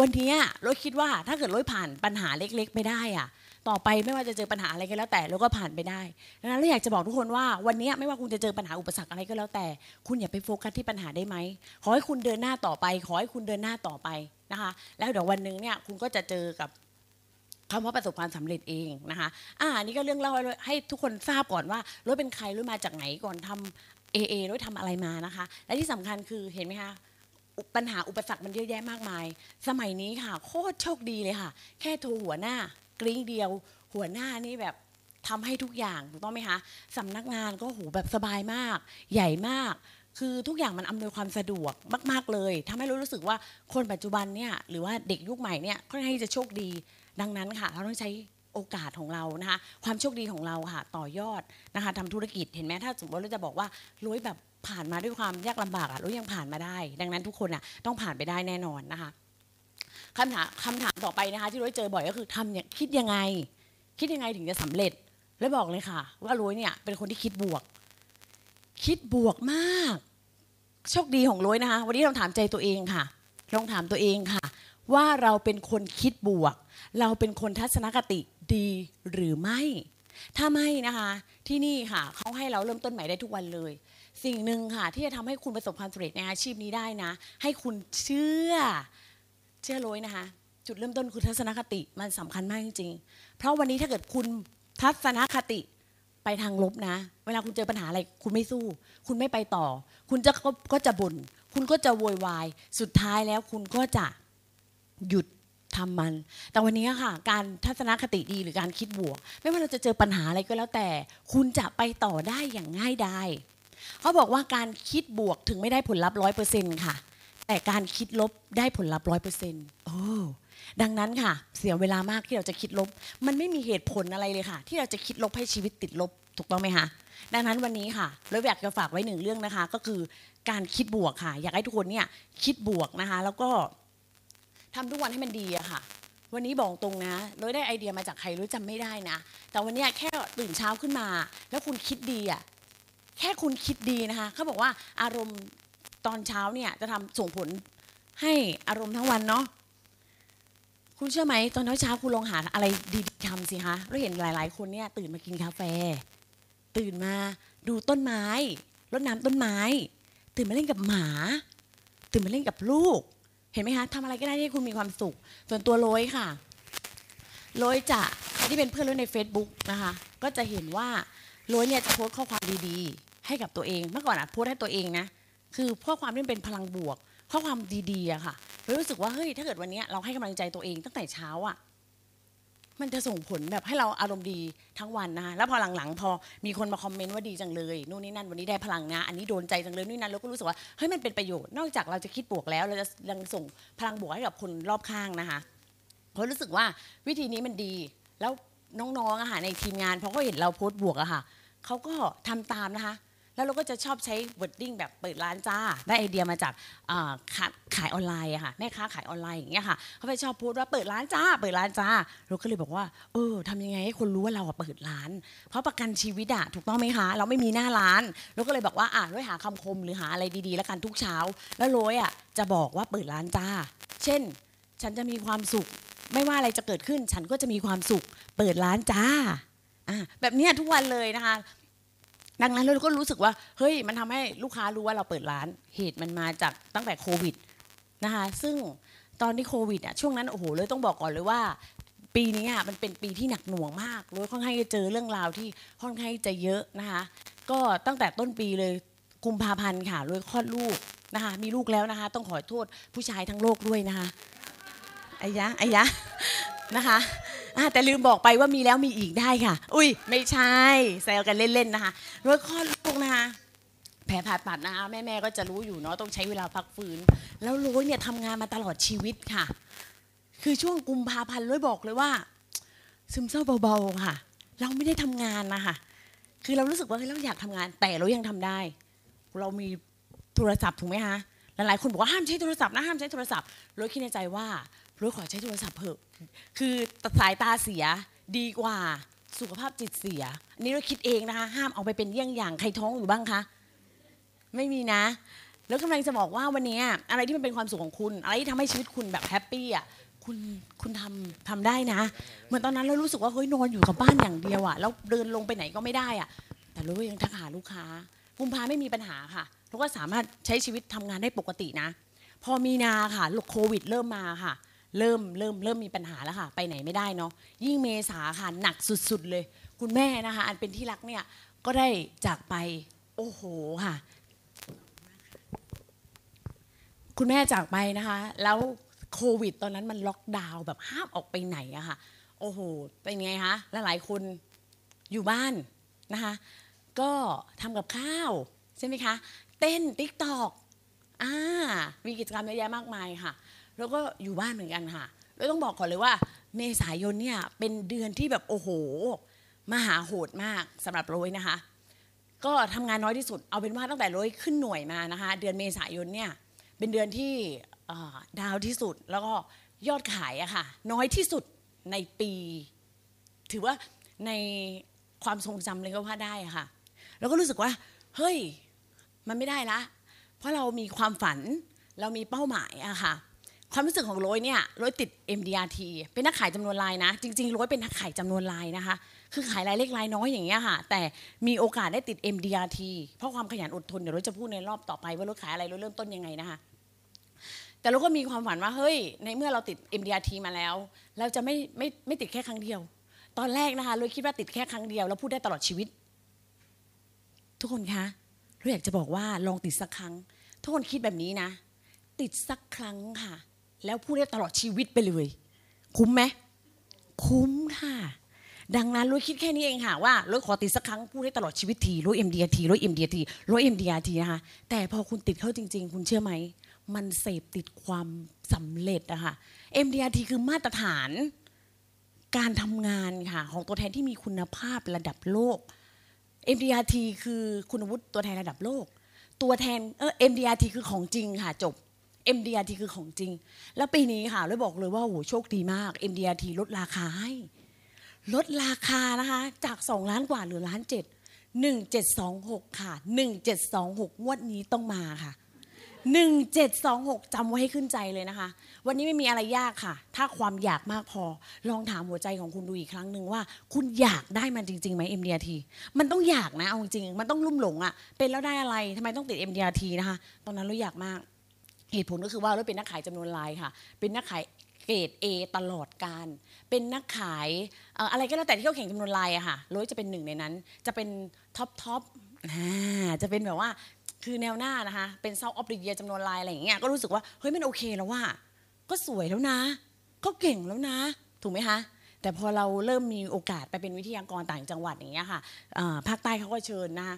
วันนี้รถคิดว่าถ้าเกิดร้อยผ่านปัญหาเล็กๆ ไม่ได้อะ ต่อไปไม่ว่าจะเจอปัญหาอะไรก็แล้วแต่เราก็ผ่านไปได้ดังนั้นเราอยากจะบอกทุกคนว่าวันนี้ไม่ว่าคุณจะเจอปัญหาอุปสรรคอะไรก็แล้วแต่ คุณอย่าไปโฟกัสที่ปัญหาได้ไหมขอให้คุณเดินหน้าต่อไป ขอให้คุณเดินหน้าต่อไปนะคะ แล้วเดี๋ยววันหนึ่งเนี่ยคุณก็จะเจอกับคำว่าประสบความสำเร็จเองนะคะอ่านี่ก็เรื่องเล่าให้ทุกคนทราบก่อนว่ารถเป็นใครรถมาจากไหนก่อนทำเอเอรถทำอะไรมานะคะ และที่สำคัญคือเห็นไหมคะปัญหาอุปสรรคมันเยอะแยะมากมาย สมัยนี้ค่ะ โคตรโชคดีเลยค่ะ แค่โทรหัวหน้ากริ้งเดียว หัวหน้านี่แบบทำให้ทุกอย่างถูกต้องไหมคะสำนักงานก็โหแบบสบายมาก ใหญ่มาก คือทุกอย่างมันอำนวยความสะดวกมาก ๆเลยทำให้เรารู้สึกว่าคนปัจจุบันเนี่ยหรือว่าเด็กยุคใหม่เนี่ยค่อนข้างจะโชคดี ดังนั้นค่ะ เราต้องใช้โอกาสของเรานะคะ ความโชคดีของเราค่ะ ต่อยอดนะคะทำธุรกิจเห็นไหมถ้าสมมติเราจะบอกว่าลุยแบบผ่านมาด้วยความยากลำบากอะลุยยังผ่านมาได้ ดังนั้นทุกคนอะต้องผ่านไปได้แน่นอนนะคะ คำถามคำถามต่อไปนะคะ ที่ลุยเจอบ่อยก็คือทำเนี่ยคิดยังไง คิดยังไงถึงจะสำเร็จ แล้วบอกเลยค่ะ ว่าลุยเนี่ยเป็นคนที่คิดบวก คิดบวกมาก โชคดีของลุยนะคะ วันนี้ลองถามใจตัวเองค่ะลองถามตัวเองค่ะ ว่าเราเป็นคนคิดบวก เราเป็นคนทัศนคติดีหรือไม่ ถ้าไม่นะคะ ที่นี่ค่ะเขาให้เราเริ่มต้นใหม่ได้ทุกวันเลย สิ่งหนึ่งค่ะ ที่จะทำให้คุณประสบความสำเร็จในอาชีพนี้ได้นะ ให้คุณเชื่อ เชื่อเลยนะคะ จุดเริ่มต้นคือทัศนคติมันสำคัญมากจริงๆ เพราะวันนี้ถ้าเกิดคุณทัศนคติไปทางลบนะ เวลาคุณเจอปัญหาอะไร คุณไม่สู้ คุณไม่ไปต่อ คุณจะก็ก็จะบ่นคุณก็จะโวยวาย สุดท้ายแล้วคุณก็จะหยุดทำมัน แต่วันนี้ค่ะ การทัศนคติดีหรือการคิดบวก ไม่ว่าเราจะเจอปัญหาอะไรก็แล้วแต่ คุณจะไปต่อได้อย่างง่ายดายเขาบอกว่าการคิดบวกถึงไม่ได้ผลลัพธ์ร้อยเปอร์เซ็นต์ค่ะ แต่การคิดลบได้ผลลัพธ์ร้อยเปอร์เซ็นต์โอ้ดังนั้นค่ะ เสียเวลามากที่เราจะคิดลบ มันไม่มีเหตุผลอะไรเลยค่ะ ที่เราจะคิดลบให้ชีวิตติดลบถูกต้องไหมคะดังนั้นวันนี้ค่ะเราอยากจะฝากไว้หนึ่งเรื่องนะคะ ก็คือการคิดบวกค่ะ อยากให้ทุกคนเนี่ยคิดบวกนะคะ แล้วก็ทำทุกวันให้มันดีอะค่ะ วันนี้บอกตรงนะเราได้ไอเดียมาจากใครรู้จำไม่ได้นะ แต่วันเนี้ยแค่ตื่นเช้าขึ้นมา แล้วคุณคิดดีอะแค่คุณคิดดีนะคะเขาบอกว่าอารมณ์ ตอนเช้าเนี่ยจะทำส่งผลให้อารมณ์ทั้งวันเนาะคุณเชื่อไหมตอนเช้าคุณลองหาอะไรดีๆทำสิคะเราเห็นหลาย ๆ คนเนี่ยตื่นมากินกาแฟ ตื่นมาดูต้นไม้รดน้ำต้นไม้ ตื่นมาเล่นกับหมา ตื่นมาเล่นกับลูก เห็นไหมคะทำอะไรก็ได้ที่คุณมีความสุข ส่วนตัวโรยค่ะโรยจะที่เป็นเพื่อนโรยใน Facebook นะคะ ก็จะเห็นว่าโรยเนี่ยจะโพสต์ข้อความดีๆ ให้กับตัวเองเมื่อก่อนอะโพสต์ให้ตัวเองนะ คือข้อความที่เป็นพลังบวก ข้อความดีๆอะค่ะโรยรู้สึกว่าเฮ้ยถ้าเกิดวันนี้เราให้กำลังใจตัวเองตั้งแต่เช้าอะมันจะส่งผลแบบให้เราอารมณ์ดีทั้งวันนะคะแล้วพอหลังๆ พอมีคนมาคอมเมนต์ว่าดีจังเลยนู่นนี่นั่นวันนี้ได้พลังนะ อันนี้โดนใจจังเลยนู่นนี่นั่นเราก็รู้สึกว่าเฮ้ยมันเป็นประโยชน์นอกจากเราจะคิดบวกแล้วเราจะยังส่งพลังบวกให้กับคนรอบข้างนะคะเพราะรู้สึกว่าวิธีนี้มันดีแล้วน้องๆอะค่ะในทีมงานพอเขาเห็นเราโพสต์บวกอะค่ะเขาก็ทำตามนะคะ แล้วเราก็จะชอบใช้ wording แบบเปิดร้านจ้า ได้ไอเดียมาจากขาขายออนไลน์อะค่ะแม่ค้าขายออนไลน์อย่างเงี้ยค่ะเขาไปชอบโพสต์ว่าเปิดร้านจ้า เปิดร้านจ้า เราก็เลยบอกว่าเออทำยังไงให้คนรู้ว่าเราอะเปิดร้าน เพราะประกันชีวิตอะถูกต้องไหมคะ เราไม่มีหน้าร้านเราก็เลยบอกว่าอะร้อยหาคำคมหรือหาอะไรดีๆ แล้วกันทุกเช้า แล้วร้อยอะจะบอกว่าเปิดร้านจ้า เช่น ฉันจะมีความสุข ไม่ว่าอะไรจะเกิดขึ้น ฉันก็จะมีความสุข เปิดร้านจ้าอะแบบเนี้ยทุกวันเลยนะคะ ดังนั้นเราก็รู้สึกว่าเฮ้ยมันทำให้ลูกค้ารู้ว่าเราเปิดร้านเหตุมันมาจากตั้งแต่โควิดนะคะซึ่งตอนที่โควิดอะช่วงนั้นโอ้โหเลยต้องบอกก่อนเลยว่า ปีนี้อะมันเป็นปีที่หนักหน่วงมากเลยค่อนข้างจะเจอเรื่องราวที่ค่อนข้างจะเยอะนะคะก็ตั้งแต่ต้นปีเลยกุมภาพันธ์ค่ะเลยคลอดลูกนะคะมีลูกแล้วนะคะ ต้องขอโทษผู้ชายทั้งโลกด้วยนะคะไอ้ยะไอ้ยะนะคะ แต่ลืมบอกไปว่ามีแล้วมีอีกได้ค่ะ อุ้ยไม่ใช่แซวกันเล่นๆนะคะรถคลอดลูกนะคะแผลผ่าตัดนะคะแม่ๆก็จะรู้อยู่เนาะต้องใช้เวลาพักฟื้น แล้วโรยเนี่ยทำงานมาตลอดชีวิตค่ะ คือช่วงกุมภาพันธ์โรยบอกเลยว่า ซึมเศร้าเบาๆค่ะ เราไม่ได้ทำงานนะคะคือเรารู้สึกว่าเราอยากทำงาน แต่เรายังทำได้ เรามีโทรศัพท์ถูกไหมคะหลายๆคนบอกว่าห้ามใช้โทรศัพท์นะห้ามใช้โทรศัพท์โรยคิดในใจว่า รยขอใช้โทรศัพท์เถอะคือสายตาเสียดีกว่าสุขภาพจิตเสียอันนี่เราคิดเองนะคะ ห้ามเอาไปเป็นเยี่ยงอย่างใครท้องอยู่บ้างคะไม่มีนะ แล้วกำลังจะบอกว่าวันนี้อะไรที่มันเป็นความสุขของคุณ อะไรที่ทำให้ชีวิตคุณแบบแฮปปี้อะคุณคุณทำทำได้นะ เหมือนตอนนั้นเรารู้สึกว่าเฮ้ยนอนอยู่กับบ้านอย่างเดียวอะแล้วเดินลงไปไหนก็ไม่ได้อะ แต่เราก็ยังทักหาลูกค้า กุมภาไม่มีปัญหาค่ะเราก็สามารถใช้ชีวิตทำงานได้ปกตินะ พอมีนาค่ะโควิดเริ่มมาค่ะ เริ่มเริ่มเริ่มมีปัญหาแล้วค่ะ ไปไหนไม่ได้เนาะยิ่งเมษาค่ะหนักสุดๆเลย คุณแม่นะคะ อันเป็นที่รักเนี่ยก็ได้จากไปโอ้โหค่ะ คุณแม่จากไปนะคะ แล้วโควิด ตอนนั้นมันล็อกดาวน์แบบห้ามออกไปไหนอะค่ะ โอ้โหเป็นไงคะลหลายคนอยู่บ้านนะคะ ก็ทำกับข้าวใช่ไหมคะ เต้นติ๊กตอกอ่ามีกิจกรรมเยอะแยะมากมายค่ะ แล้วก็อยู่บ้านเหมือนกันค่ะแล้วต้องบอกก่อนเลยว่า เมษายนเนี่ยเป็นเดือนที่แบบโอ้โหมหาโหดมากสำหรับโรยนะคะ ก็ทำงานน้อยที่สุดเอาเป็นว่าตั้งแต่โรยขึ้นหน่วยมานะคะ เดือนเมษายนเนี่ยเป็นเดือนที่ดาวที่สุดแล้วก็ยอดขายอะค่ะ น้อยที่สุดในปี ถือว่าในความทรงจำเลยก็ว่าได้ค่ะ แล้วก็รู้สึกว่า เฮ้ย มันไม่ได้ละ เพราะเรามีความฝันเรามีเป้าหมายอะค่ะ ความรู้สึกของโรยเนี่ยโรยติด MDRT เป็นนักขายจำนวนลายนะ จริงๆโรยเป็นนักขายจำนวนลายนะคะ คือขายรายเล็กรายน้อยอย่างเงี้ยค่ะ แต่มีโอกาสได้ติด MDRT เพราะความขยันอดทนเดี๋ยวโรยจะพูดในรอบต่อไป ว่าโรยขายอะไรโรยเริ่มต้นยังไงนะคะ แต่เราก็มีความฝันว่าเฮ้ย ในเมื่อเราติด MDRT มาแล้ว เราจะไม่ไม่ไม่ติดแค่ครั้งเดียว ตอนแรกนะคะเราคิดว่าติดแค่ครั้งเดียวแล้วพูดได้ตลอดชีวิต ทุกคนคะเราอยากจะบอกว่าลองติดสักครั้ง ทุกคนคิดแบบนี้นะ ติดสักครั้งค่ะ แล้วพูดได้ตลอดชีวิตไปเลย คุ้มไหมคุ้มค่ะ ดังนั้นรู้คิดแค่นี้เองค่ะว่ารู้ขอติดสักครั้งพูดได้ตลอดชีวิตทีรู้ MDRT รู้ MDRT รู้ MDRT นะคะแต่พอคุณติดเข้าจริง ๆ คุณเชื่อไหมมันเสพติดความสำเร็จอะค่ะ MDRT คือมาตรฐานการทำงานค่ะของตัวแทนที่มีคุณภาพระดับโลก MDRT คือคุณวุฒิตัวแทนระดับโลก ตัวแทนเออ MDRT คือของจริงค่ะจบ MDRT คือของจริง แล้วปีนี้ค่ะเลยบอกเลยว่าโอ้โหโชคดีมาก MDRT ลดราคาให้ลดราคานะคะจาก 2 ล้านกว่าเหลือล้านเจ็ด1726 ค่ะ 1726งวดนี้ต้องมาค่ะ 1726จำไว้ให้ขึ้นใจเลยนะคะ วันนี้ไม่มีอะไรยากค่ะ ถ้าความอยากมากพอ ลองถามหัวใจของคุณดูอีกครั้งหนึ่งว่า คุณอยากได้มันจริงๆไหม MDRT มันต้องอยากนะเอาจริงๆมันต้องลุ่มหลงอะเป็นแล้วได้อะไรทำไมต้องติด MDRT นะคะ ตอนนั้นเราอยากมาก เหตุผลก็คือว่าเราเป็นนักขายจำนวนรายค่ะ เป็นนักขายเกรด A ตลอดการ เป็นนักขายอะไรก็แล้วแต่ที่เขาแข่งจำนวนรายอะค่ะโรยจะเป็นหนึ่งในนั้น จะเป็น top top จะเป็นแบบว่าคือแนวหน้านะคะ เป็น sale of the year จำนวนรายอะไรอย่างเงี้ย ก็รู้สึกว่า เฮ้ยมันโอเคแล้วว่า ก็สวยแล้วนะ ก็เก่งแล้วนะ ถูกไหมคะ แต่พอเราเริ่มมีโอกาสไปเป็นวิทยากรต่างจังหวัดอย่างเงี้ยค่ะภาคใต้เขาก็เชิญนะคะ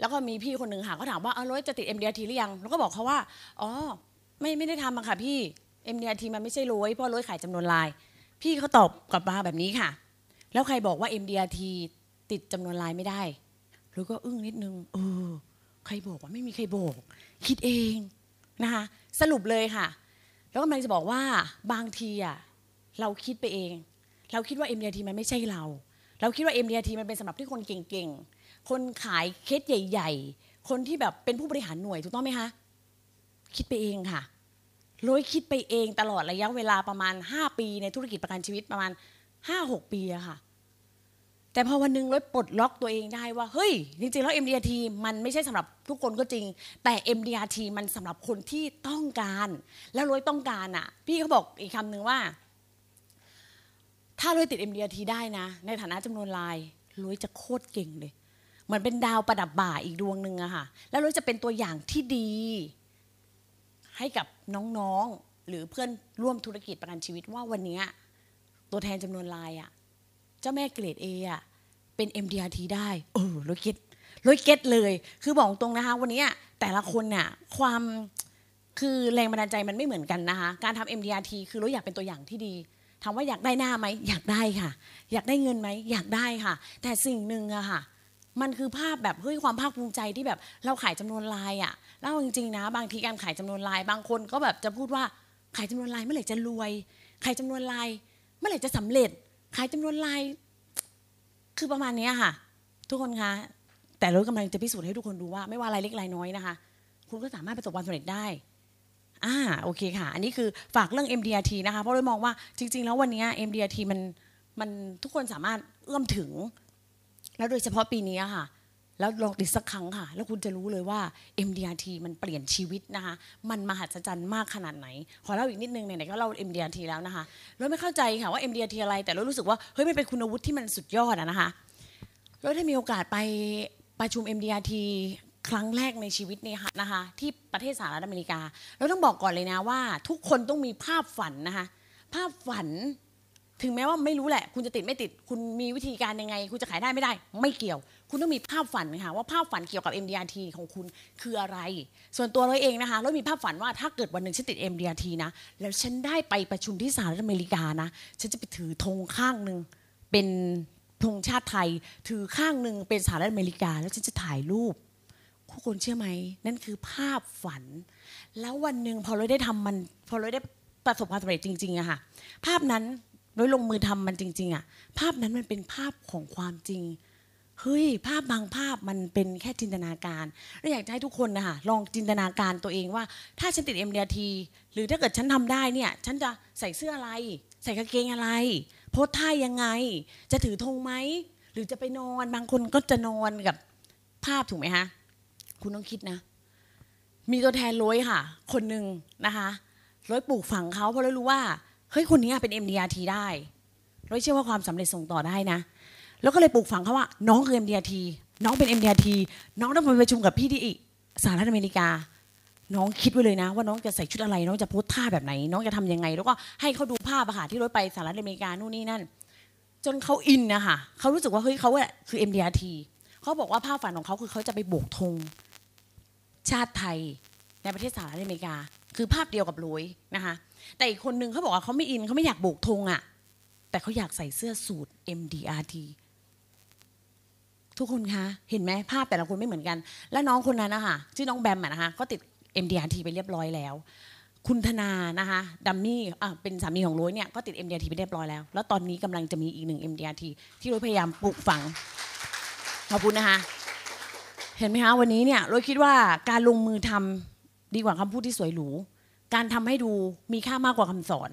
แล้วก็มีพี่คนหนึ่งค่ะเขาถามว่าเออรถจะติด MDRT หรือยัง แล้วก็บอกเขาว่า อ๋อ ไม่ไม่ได้ทำอะค่ะพี่ MDRT มันไม่ใช่รวยเพราะรวยขายจำนวนลาย พี่เขาตอบกลับมาแบบนี้ค่ะ แล้วใครบอกว่า MDRT ติดจำนวนลายไม่ได้หรือก็อึ้งนิดนึง เออ ใครบอกว่าไม่มีใครบอก คิดเองนะคะ สรุปเลยค่ะ แล้วกำลังจะบอกว่าบางทีอะเราคิดไปเอง เราคิดว่า MDRT มันไม่ใช่เรา เราคิดว่า MDRT มันเป็นสำหรับที่คนเก่งๆ คนขายเคสใหญ่ ๆ คนที่แบบเป็นผู้บริหารหน่วยถูกต้องไหมคะ คิดไปเองค่ะโรยคิดไปเองตลอดระยะเวลาประมาณ 5 ปีในธุรกิจประกันชีวิตประมาณ 5-6 ปีอะค่ะ แต่พอวันหนึงรถปลดล็อกตัวเองได้ว่า เฮ้ย จริงๆ แล้ว MDRT มันไม่ใช่สำหรับทุกคนก็จริง แต่ MDRT มันสำหรับคนที่ต้องการ แล้วรถต้องการอะพี่เขาบอกอีกคำหนึ่งว่า ถ้ารถติด MDRT ได้นะ ในฐานะจำนวนลายรถจะโคตรเก่งเลย เหมือนเป็นดาวประดับบ่าอีกดวงหนึ่งอะค่ะ แล้วรถจะเป็นตัวอย่างที่ดี ให้กับน้องๆ หรือเพื่อนร่วมธุรกิจประกันชีวิตว่าวันนี้ตัวแทนจำนวนลายอะเจ้าแม่เกรด A อะเป็น MDRT ได้เออรถเก็ตรถเก็ตเลย คือบอกตรงนะคะ วันนี้แต่ละคนเนี่ยความคือแรงบันดาลใจมันไม่เหมือนกันนะคะ การทำ MDRT คือเราอยากเป็นตัวอย่างที่ดีถามว่าอยากได้หน้าไหมอยากได้ค่ะ อยากได้เงินไหมอยากได้ค่ะ แต่สิ่งหนึ่งอะค่ะ มันคือภาพแบบเฮ้ยความภาคภูมิใจที่แบบเราขายจำนวนลายอะแล้วเอาจริงๆนะ บางทีการขายจำนวนลาย บางคนก็แบบจะพูดว่าขายจำนวนลายเมื่อไหร่จะรวย ขายจำนวนลายเมื่อไหร่จะสำเร็จ ขายจำนวนลาย คือประมาณนี้ค่ะ ทุกคนคะแต่เรากำลังจะพิสูจน์ให้ทุกคนดูว่าไม่ว่ารายเล็กรายน้อยนะคะ คุณก็สามารถประสบความสำเร็จได้อ่าโอเคค่ะ อันนี้คือฝากเรื่อง MDRT นะคะเพราะเรามองว่าจริง ๆ แล้ววันนี้ MDRT มันมันทุกคนสามารถเอื้อมถึง แล้วโดยเฉพาะปีนี้ค่ะ แล้วลองติดสักครั้งค่ะ แล้วคุณจะรู้เลยว่า MDRT มันเปลี่ยนชีวิตนะคะ มันมหัศจรรย์มากขนาดไหน ขอเล่าอีกนิดนึงไหนๆก็เล่า MDRT แล้วนะคะเราไม่เข้าใจค่ะว่า MDRT อะไร แต่เรารู้สึกว่าเฮ้ยมันเป็นคุณวุฒิที่มันสุดยอดอะนะคะเราได้มีโอกาสไปประชุม MDRT ครั้งแรกในชีวิตเนี่ยค่ะนะคะที่ประเทศสหรัฐอเมริกา เราต้องบอกก่อนเลยนะว่า ทุกคนต้องมีภาพฝันนะคะภาพฝัน ถึงแม้ว่าไม่รู้แหละ คุณจะติดไม่ติด คุณมีวิธีการยังไง คุณจะขายได้ไม่ได้ ไม่เกี่ยว คุณต้องมีภาพฝันค่ะว่าภาพฝันเกี่ยวกับ MDRT ของคุณคืออะไร ส่วนตัวเราเองนะคะเรามีภาพฝันว่าถ้าเกิดวันหนึ่งฉันติด MDRT นะ แล้วฉันได้ไปประชุมที่สหรัฐอเมริกานะ ฉันจะไปถือธงข้างหนึ่งเป็นธงชาติไทย ถือข้างหนึ่งเป็นสหรัฐอเมริกา แล้วฉันจะถ่ายรูปทุกคนเชื่อไหมนั่นคือภาพฝัน แล้ววันหนึ่งพอเราได้ทำมัน พอเราได้ประสบความสำเร็จจริงๆอะค่ะ ภาพนั้น เราลงมือทำมันจริง ๆอะภาพนั้นมันเป็นภาพของความจริงเฮ้ยภาพบางภาพมันเป็นแค่จินตนาการแล้วอยากจะให้ทุกคนนะคะลองจินตนาการตัวเองว่า ถ้าฉันติด MDRT หรือถ้าเกิดฉันทำได้เนี่ย ฉันจะใส่เสื้ออะไร ใส่กางเกงอะไร โพสท่ายังไง จะถือธงไหม หรือจะไปนอนบางคนก็จะนอนกับภาพถูกไหมฮะคุณต้องคิดนะ มีตัวแทนร้อยค่ะ คนหนึ่งนะคะร้อยปลูกฝังเขาเพราะร้อยรู้ว่า เฮ้ยคนนี้เป็น MDRT ได้ร้อยเชื่อว่าความสำเร็จส่งต่อได้นะ แล้วก็เลยปลูกฝังเขาว่า น้องคือ MDRT น้องเป็น MDRT น้องต้องไปประชุมกับพี่ที่สหรัฐอเมริกา น้องคิดไว้เลยนะ ว่าน้องจะใส่ชุดอะไร น้องจะโพสท่าแบบไหน น้องจะทำยังไง แล้วก็ให้เขาดูภาพอะค่ะที่รถไปสหรัฐอเมริกานู่นนี่นั่น จนเขาอินนะคะเขารู้สึกว่าเฮ้ยเขาอะคือ MDRT เขาบอกว่าภาพฝันของเขาคือเขาจะไปโบกธงชาติไทยในประเทศสหรัฐอเมริกา คือภาพเดียวกับลุยนะคะ แต่อีกคนนึงเขาบอกว่าเขาไม่อินเขาไม่อยากโบกธงอะแต่เขาอยากใส่เสื้อสูท MDRT ทุกคนคะเห็นไหมภาพแต่ละคนไม่เหมือนกัน และน้องคนนั้นนะคะชื่อน้องแบมนะคะก็ติด MDRT ไปเรียบร้อยแล้ว คุณธนานะคะดัมมี่อะเป็นสามีของโรยเนี่ยก็ติด MDRT ไปเรียบร้อยแล้ว แล้วตอนนี้กำลังจะมีอีกหนึ่ง MDRT ที่โรยพยายามปลูกฝังขอบคุณนะคะเห็นไหมคะวันนี้เนี่ยโรยคิดว่าการลงมือทำดีกว่าคำพูดที่สวยหรู การทำให้ดูมีค่ามากกว่าคำสอน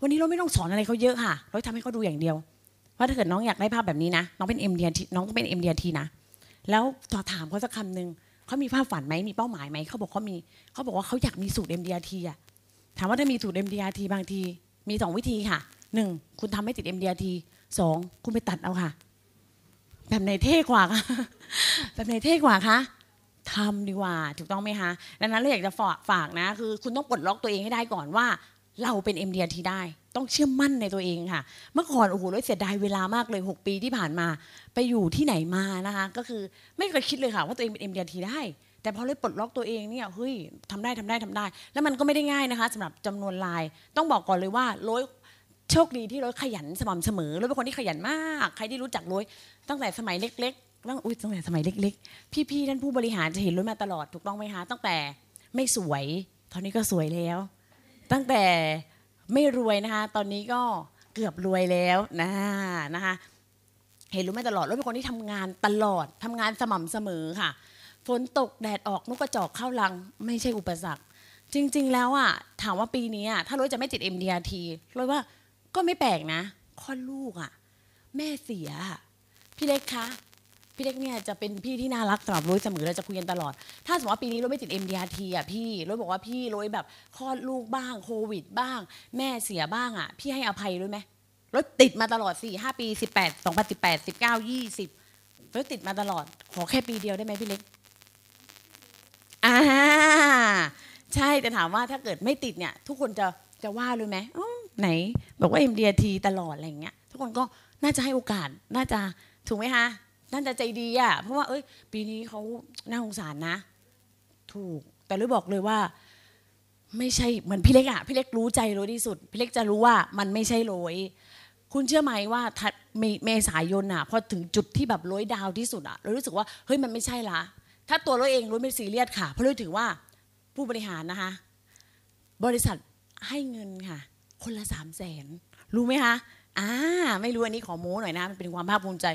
วันนี้เราไม่ต้องสอนอะไรเขาเยอะค่ะ เราทำให้เขาดูอย่างเดียวว่าถ้าเกิดน้องอยากได้ภาพแบบนี้นะ น้องเป็น MDRT น้องก็เป็น MDRT นะ แล้วต่อถามเขาสักคำหนึ่งเขามีภาพฝันไหมมีเป้าหมายไหมเขาบอกเขามีเขาบอกว่าเขาอยากมีสูตร MDRT อะถามว่าถ้ามีสูตร MDRT บางที มีสองวิธีค่ะหนึ่งคุณทำให้ติด MDRT สองคุณไปตัดเอาค่ะ แบบไหนเท่กว่าคะแบบไหนเท่กว่าคะ ทำดีกว่าถูกต้องไหมคะดังนั้นเราอยากจะฝากนะคือคุณต้องปลดล็อกตัวเองให้ได้ก่อนว่า เราเป็น MDRT ได้ ต้องเชื่อมั่นในตัวเองค่ะ เมื่อก่อนโอ้โหเราเสียดายเวลามากเลย 6 ปีที่ผ่านมา ไปอยู่ที่ไหนมานะคะ ก็คือไม่เคยคิดเลยค่ะ ว่าตัวเองเป็น MDRT ได้ แต่พอเลยปลดล็อกตัวเองเนี่ยเฮ้ยทำได้ทำได้ทำได้ แล้วมันก็ไม่ได้ง่ายนะคะสำหรับจำนวนลาย ต้องบอกก่อนเลยว่าโรยโชคดีที่โรยขยันสม่ำเสมอโรยเป็นคนที่ขยันมาก ใครที่รู้จักโรยตั้งแต่สมัยเล็ก ตั้งอุ้ยตั้งแต่สมัยเล็กๆ พี่ๆท่านผู้บริหารจะเห็นโรยมาตลอดถูกต้องไหมคะตั้งแต่ไม่สวย ตอนนี้ก็สวยแล้ว ตั้งแต่ไม่รวยนะคะ ตอนนี้ก็เกือบรวยแล้วนะนะคะเห็นรู้ไหมตลอดแล้วเป็นคนที่ทำงานตลอดทำงานสม่ำเสมอค่ะ ฝนตกแดดออกนกกระจอกเข้ารัง ไม่ใช่อุปสรรค จริง ๆ แล้วอะถามว่าปีนี้อะถ้าร้อยจะไม่ติด MDRT ร้อยว่าก็ไม่แปลกนะคลอดลูกอะ แม่เสีย พี่เล็กคะ พี่เล็กเนี่ยจะเป็นพี่ที่น่ารักสำหรับร้อยเสมอเราจะคุยกันตลอด ถ้าสมมติว่าปีนี้ร้ยไม่ติด MDRT อะพี่ร้ยบอกว่าพี่ร้ยแบบคลอดลูกบ้างโควิดบ้าง แม่เสียบ้างอะ พี่ให้อภัยร้ยไหมร้ยติดมาตลอด4 5ปี 18 2018 19 20ร้ยติดมาตลอด ขอแค่ปีเดียวได้ไหมพี่เล็กอ่าใช่แต่ถามว่าถ้าเกิดไม่ติดเนี่ย ทุกคนจะจะว่าเลยไหมไหน บอกว่า MDRT ตลอดอะไรอย่างเงี้ยทุกคนก็น่าจะให้โอกาสน่าจะถูกไหมคะ น่าจะใจดีอะเพราะว่าเอ้ย ปีนี้เขาน่าสงสารนะ ถูก แต่เลยบอกเลยว่า ไม่ใช่เหมือนพี่เล็กอะพี่เล็กรู้ใจโรยที่สุด พี่เล็กจะรู้ว่ามันไม่ใช่โรยคุณเชื่อไหมว่าเมษายนอะพอถึงจุดที่แบบโรยดาวที่สุดอะเรารู้สึกว่าเฮ้ยมันไม่ใช่ละถ้าตัวเราเองรู้ไม่ซีเรียสค่ะ เพราะรู้ถือว่าผู้บริหารนะคะ บริษัทให้เงินค่ะ คนละสามแสนรู้ไหมคะอ่าไม่รู้อันนี้ขอโม้หน่อยนะมันเป็นความภาคภูมิใจ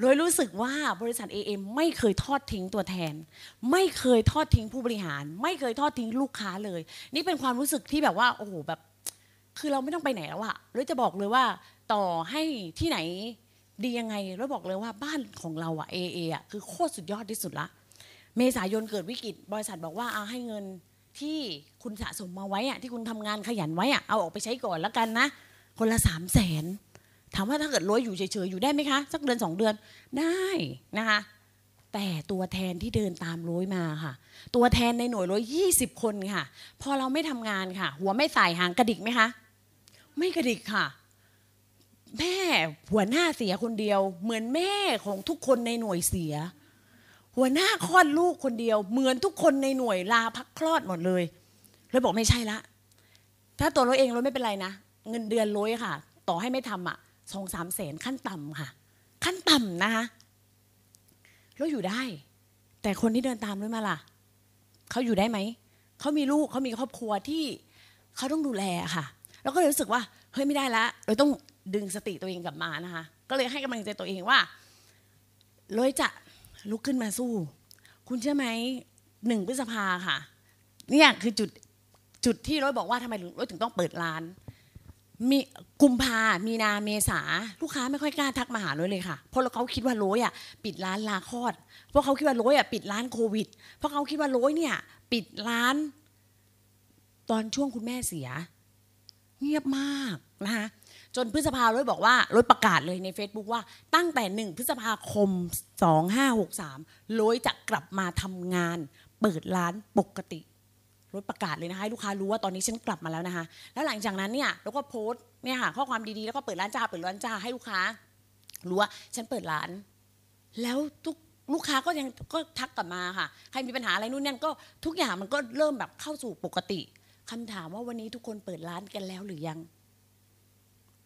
โดยรู้สึกว่าบริษัท AM ไม่เคยทอดทิ้งตัวแทน ไม่เคยทอดทิ้งผู้บริหาร ไม่เคยทอดทิ้งลูกค้าเลย นี่เป็นความรู้สึกที่แบบว่าโอ้โหแบบ คือเราไม่ต้องไปไหนแล้วอะเราจะบอกเลยว่าต่อให้ที่ไหนดียังไงเราบอกเลยว่าบ้านของเราอะเอเอะคือโคตรสุดยอดที่สุดละ เมษายนเกิดวิกฤต บริษัทบอกว่าเอาให้เงินที่คุณสะสมมาไว้อะที่คุณทำงานขยันไว้อะเอาออกไปใช้ก่อนแล้วกันนะ คนละสามแสน ถามว่าถ้าเกิดรวยอยู่เฉยๆอยู่ได้ไหมคะ สักเดือนสองเดือนได้นะคะ แต่ตัวแทนที่เดินตามร้อยมาค่ะ ตัวแทนในหน่วยร้อยยี่สิบคนค่ะ พอเราไม่ทำงานค่ะ หัวไม่สายหางกระดิกไหมคะไม่กระดิกค่ะแม่หัวหน้าเสียคนเดียว เหมือนแม่ของทุกคนในหน่วยเสีย หัวหน้าคลอดลูกคนเดียว เหมือนทุกคนในหน่วยลาพักคลอดหมดเลยเลยบอกไม่ใช่ละ ถ้าตัวเราเองเราไม่เป็นไรนะเงินเดือนร้อยค่ะ ต่อให้ไม่ทำอะ สองสามแสนขั้นต่ำค่ะ ขั้นต่ำนะคะเราอยู่ได้ แต่คนที่เดินตามร้อยมาล่ะเขาอยู่ได้ไหมเขามีลูกเขามีครอบครัวที่เขาต้องดูแลค่ะ แล้วก็เลยรู้สึกว่าเฮ้ยไม่ได้ละเราต้องดึงสติตัวเองกลับมานะคะ ก็เลยให้กำลังใจตัวเองว่าเลยจะลุกขึ้นมาสู้ คุณเชื่อไหมหนึ่งพฤษภาค่ะ เนี่ยคือจุดจุดที่ร้อยบอกว่าทำไมร้อยถึงต้องเปิดร้าน มีกุมภา มีนา เมษา ลูกค้าไม่ค่อยกล้าทักมาหาร้อยเลยค่ะ เพราะเขาคิดว่าโรยอะปิดร้านลาคลอด เพราะเขาคิดว่าโรยอะปิดร้านโควิด เพราะเขาคิดว่าโรยเนี่ย ปิดร้าน ตอนช่วงคุณแม่เสีย เงียบมากนะคะจนพฤษภาโรยบอกว่าโรยประกาศเลยใน Facebook ว่าตั้งแต่หนึ่งพฤษภาคม 2563ร้อยจะกลับมาทำงาน เปิดร้านปกติ ร้อยประกาศเลยนะคะให้ลูกค้ารู้ว่าตอนนี้ฉันกลับมาแล้วนะคะ แล้วหลังจากนั้นเนี่ยเราก็โพสต์เนี่ยค่ะข้อความดีๆแล้วก็เปิดร้านจ้าเปิดร้านจ้าให้ลูกค้ารู้ว่าฉันเปิดร้าน แล้วทุกลูกค้าก็ยังก็ทักกลับมาค่ะใครมีปัญหาอะไรนู่นนั่นก็ทุกอย่างมันก็เริ่มแบบเข้าสู่ปกติคำถามว่าวันนี้ทุกคนเปิดร้านกันแล้วหรือยัง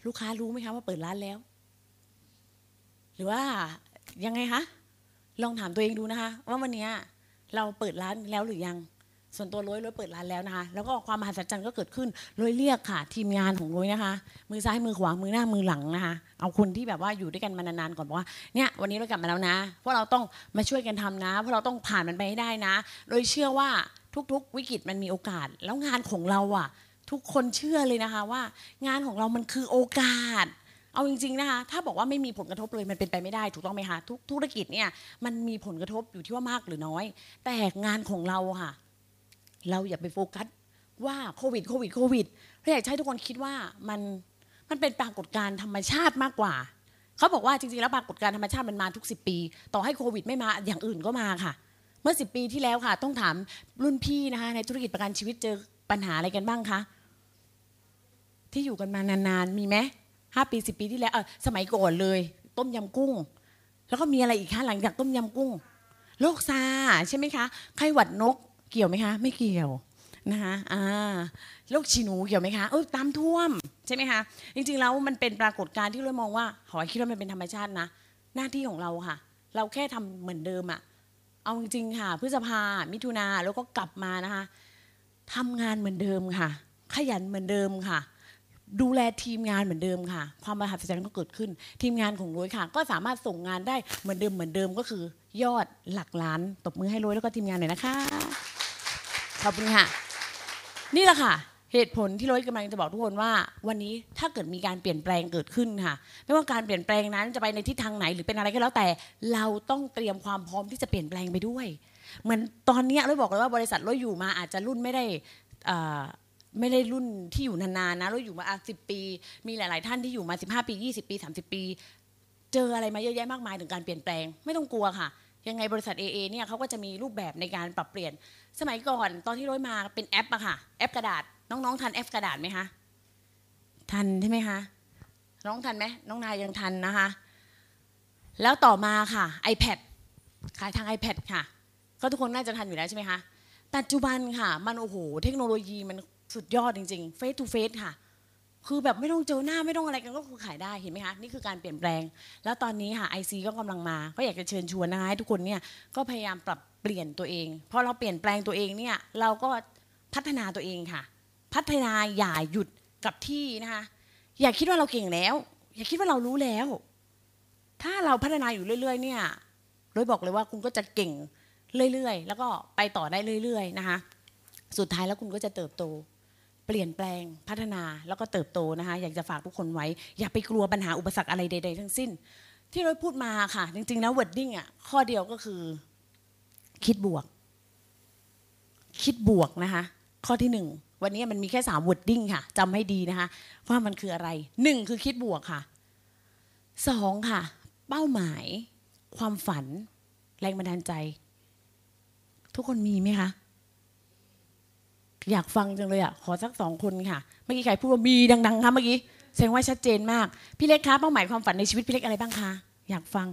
ลูกค้ารู้ไหมคะว่าเปิดร้านแล้ว หรือว่ายังไงคะลองถามตัวเองดูนะคะ ว่าวันนี้เราเปิดร้านแล้วหรือยัง ส่วนตัวร้อยร้อยเปิดร้านแล้วนะคะ แล้วก็ความมหัศจรรย์ก็เกิดขึ้นร้อยเรียกค่ะ ทีมงานของร้อยนะคะ มือซ้ายมือขวามือหน้ามือหลังนะคะ เอาคนที่แบบว่าอยู่ด้วยกันมานานๆก่อนบอกว่าเนี่ยวันนี้เรากลับมาแล้วนะเพราะเราต้องมาช่วยกันทำนะเพราะเราต้องผ่านมันไปให้ได้นะโดยเชื่อว่าทุกๆ วิกฤตมันมีโอกาส แล้วงานของเราอะ ทุกคนเชื่อเลยนะคะว่า งานของเรามันคือโอกาสเอาจริงๆนะคะ ถ้าบอกว่าไม่มีผลกระทบเลยมันเป็นไปไม่ได้ถูกต้องไหมคะทุกธุรกิจเนี่ยมันมีผลกระทบอยู่ที่ว่ามากหรือน้อย แต่งานของเราค่ะ เราอย่าไปโฟกัสว่าโควิดโควิดโควิดเราอยากให้ทุกคนคิดว่ามันมันเป็นปรากฏการณ์ธรรมชาติมากกว่า เขาบอกว่าจริงๆแล้วปรากฏการณ์ธรรมชาติมันมาทุก 10 ปี ต่อให้โควิดไม่มาอย่างอื่นก็มาค่ะ เมื่อ 10 ปีที่แล้วค่ะ ต้องถามรุ่นพี่นะคะในธุรกิจประกันชีวิตเจอปัญหาอะไรกันบ้างคะที่อยู่กันมานานๆมีไหมห้าปีสิปีที่แล้วเออสมัยก่อนเลย ต้มยำกุ้ง แล้วก็มีอะไรอีกคะหลังจากต้มยำกุ้งโรคซาใช่ไหมคะไข้หวัดนก เกี่ยวไหมคะ ไม่เกี่ยวนะคะอ่าโรคฉีหนูเกี่ยวไหมคะเออตามท่วมใช่ไหมคะจริงๆแล้วมันเป็นปรากฏการณ์ที่เรามองว่าขอให้คิดว่ามันเป็นธรรมชาตินะ หน้าที่ของเราค่ะ เราแค่ทำเหมือนเดิมอะเอาจริงๆค่ะ พฤษภามิถุนาแล้วก็กลับมานะคะทำงานเหมือนเดิมค่ะ ขยันเหมือนเดิมค่ะ ดูแลทีมงานเหมือนเดิมค่ะ ความมหัศจรรย์ก็เกิดขึ้น ทีมงานของรวยค่ะ ก็สามารถส่งงานได้เหมือนเดิมเหมือนเดิมก็คือยอดหลักล้านตบมือให้รวยแล้วก็ทีมงานหน่อยนะคะ ขอบคุณค่ะ นี่แหละค่ะ เหตุผลที่รวยกำลังจะบอกทุกคนว่า วันนี้ถ้าเกิดมีการเปลี่ยนแปลงเกิดขึ้นค่ะ ไม่ว่าการเปลี่ยนแปลงนั้นจะไปในทิศทางไหนหรือเป็นอะไรก็แล้วแต่ เราต้องเตรียมความพร้อมที่จะเปลี่ยนแปลงไปด้วย เหมือนตอนนี้ยรวยบอกเลยว่าบริษัทรวยอยู่มาอาจจะรุ่นไม่ได้ไม่ได้รุ่นที่อยู่นานๆนะเราอยู่มาสิบปี มีหลายๆ ท่านที่อยู่มา 15 ปี 20 ปี 30 ปี เจออะไรมาเยอะแยะมากมายถึงการเปลี่ยนแปลง ไม่ต้องกลัวค่ะ ยังไงบริษัท AA เนี่ยเขาก็จะมีรูปแบบในการปรับเปลี่ยน สมัยก่อนตอนที่ร้อยมาเป็นแอปอะค่ะ แอปกระดาษ น้องๆทันแอปกระดาษไหมคะทันใช่ไหมคะน้องทันไหมน้องนายยังทันนะคะ แล้วต่อมาค่ะ iPad ขายทาง iPad ค่ะ ก็ทุกคนน่าจะทันอยู่แล้วใช่ไหมคะปัจจุบันค่ะ มันโอ้โห เทคโนโลยีมันสุดยอดจริงๆเฟส to เฟสค่ะ คือแบบไม่ต้องเจอหน้าไม่ต้องอะไรกันก็คือขายได้เห็นไหมคะนี่คือการเปลี่ยนแปลง แล้วตอนนี้ค่ะ IC ก็กำลังมา ก็อยากจะเชิญชวนนะคะให้ทุกคนเนี่ยก็พยายามปรับ เปลี่ยนตัวเองพอเราเปลี่ยนแปลงตัวเองเนี่ยเราก็พัฒนาตัวเองค่ะ พัฒนาอย่าหยุดกับที่นะคะอย่าคิดว่าเราเก่งแล้ว อย่าคิดว่าเรารู้แล้ว ถ้าเราพัฒนาอยู่เรื่อย ๆ เนี่ยโรยบอกเลยว่าคุณก็จะเก่งเรื่อยๆ แล้วก็ไปต่อได้เรื่อย ๆ นะคะ สุดท้ายแล้วคุณก็จะเติบโต เปลี่ยนแปลงพัฒนาแล้วก็เติบโตนะคะ อยากจะฝากทุกคนไว้ อย่าไปกลัวปัญหาอุปสรรคอะไรใด ๆ ทั้งสิ้น ที่เราพูดมาค่ะ จริงๆแล้ว wording อะข้อเดียวก็คือ คิดบวก คิดบวกนะคะ ข้อที่หนึ่งวันนี้มันมีแค่สาม wording ค่ะจำให้ดีนะคะ ว่ามันคืออะไรหนึ่งคือคิดบวกค่ะสองค่ะ เป้าหมาย ความฝัน แรงบันดาลใจ ทุกคนมีไหมคะ อยากฟังจังเลยอะขอสักสองคนค่ะ เมื่อกี้ใครพูดว่ามีดังๆคะเมื่อกี้แสดงว่าชัดเจนมาก พี่เล็กคะเป้าหมายความฝันในชีวิตพี่เล็กอะไรบ้างคะอยากฟัง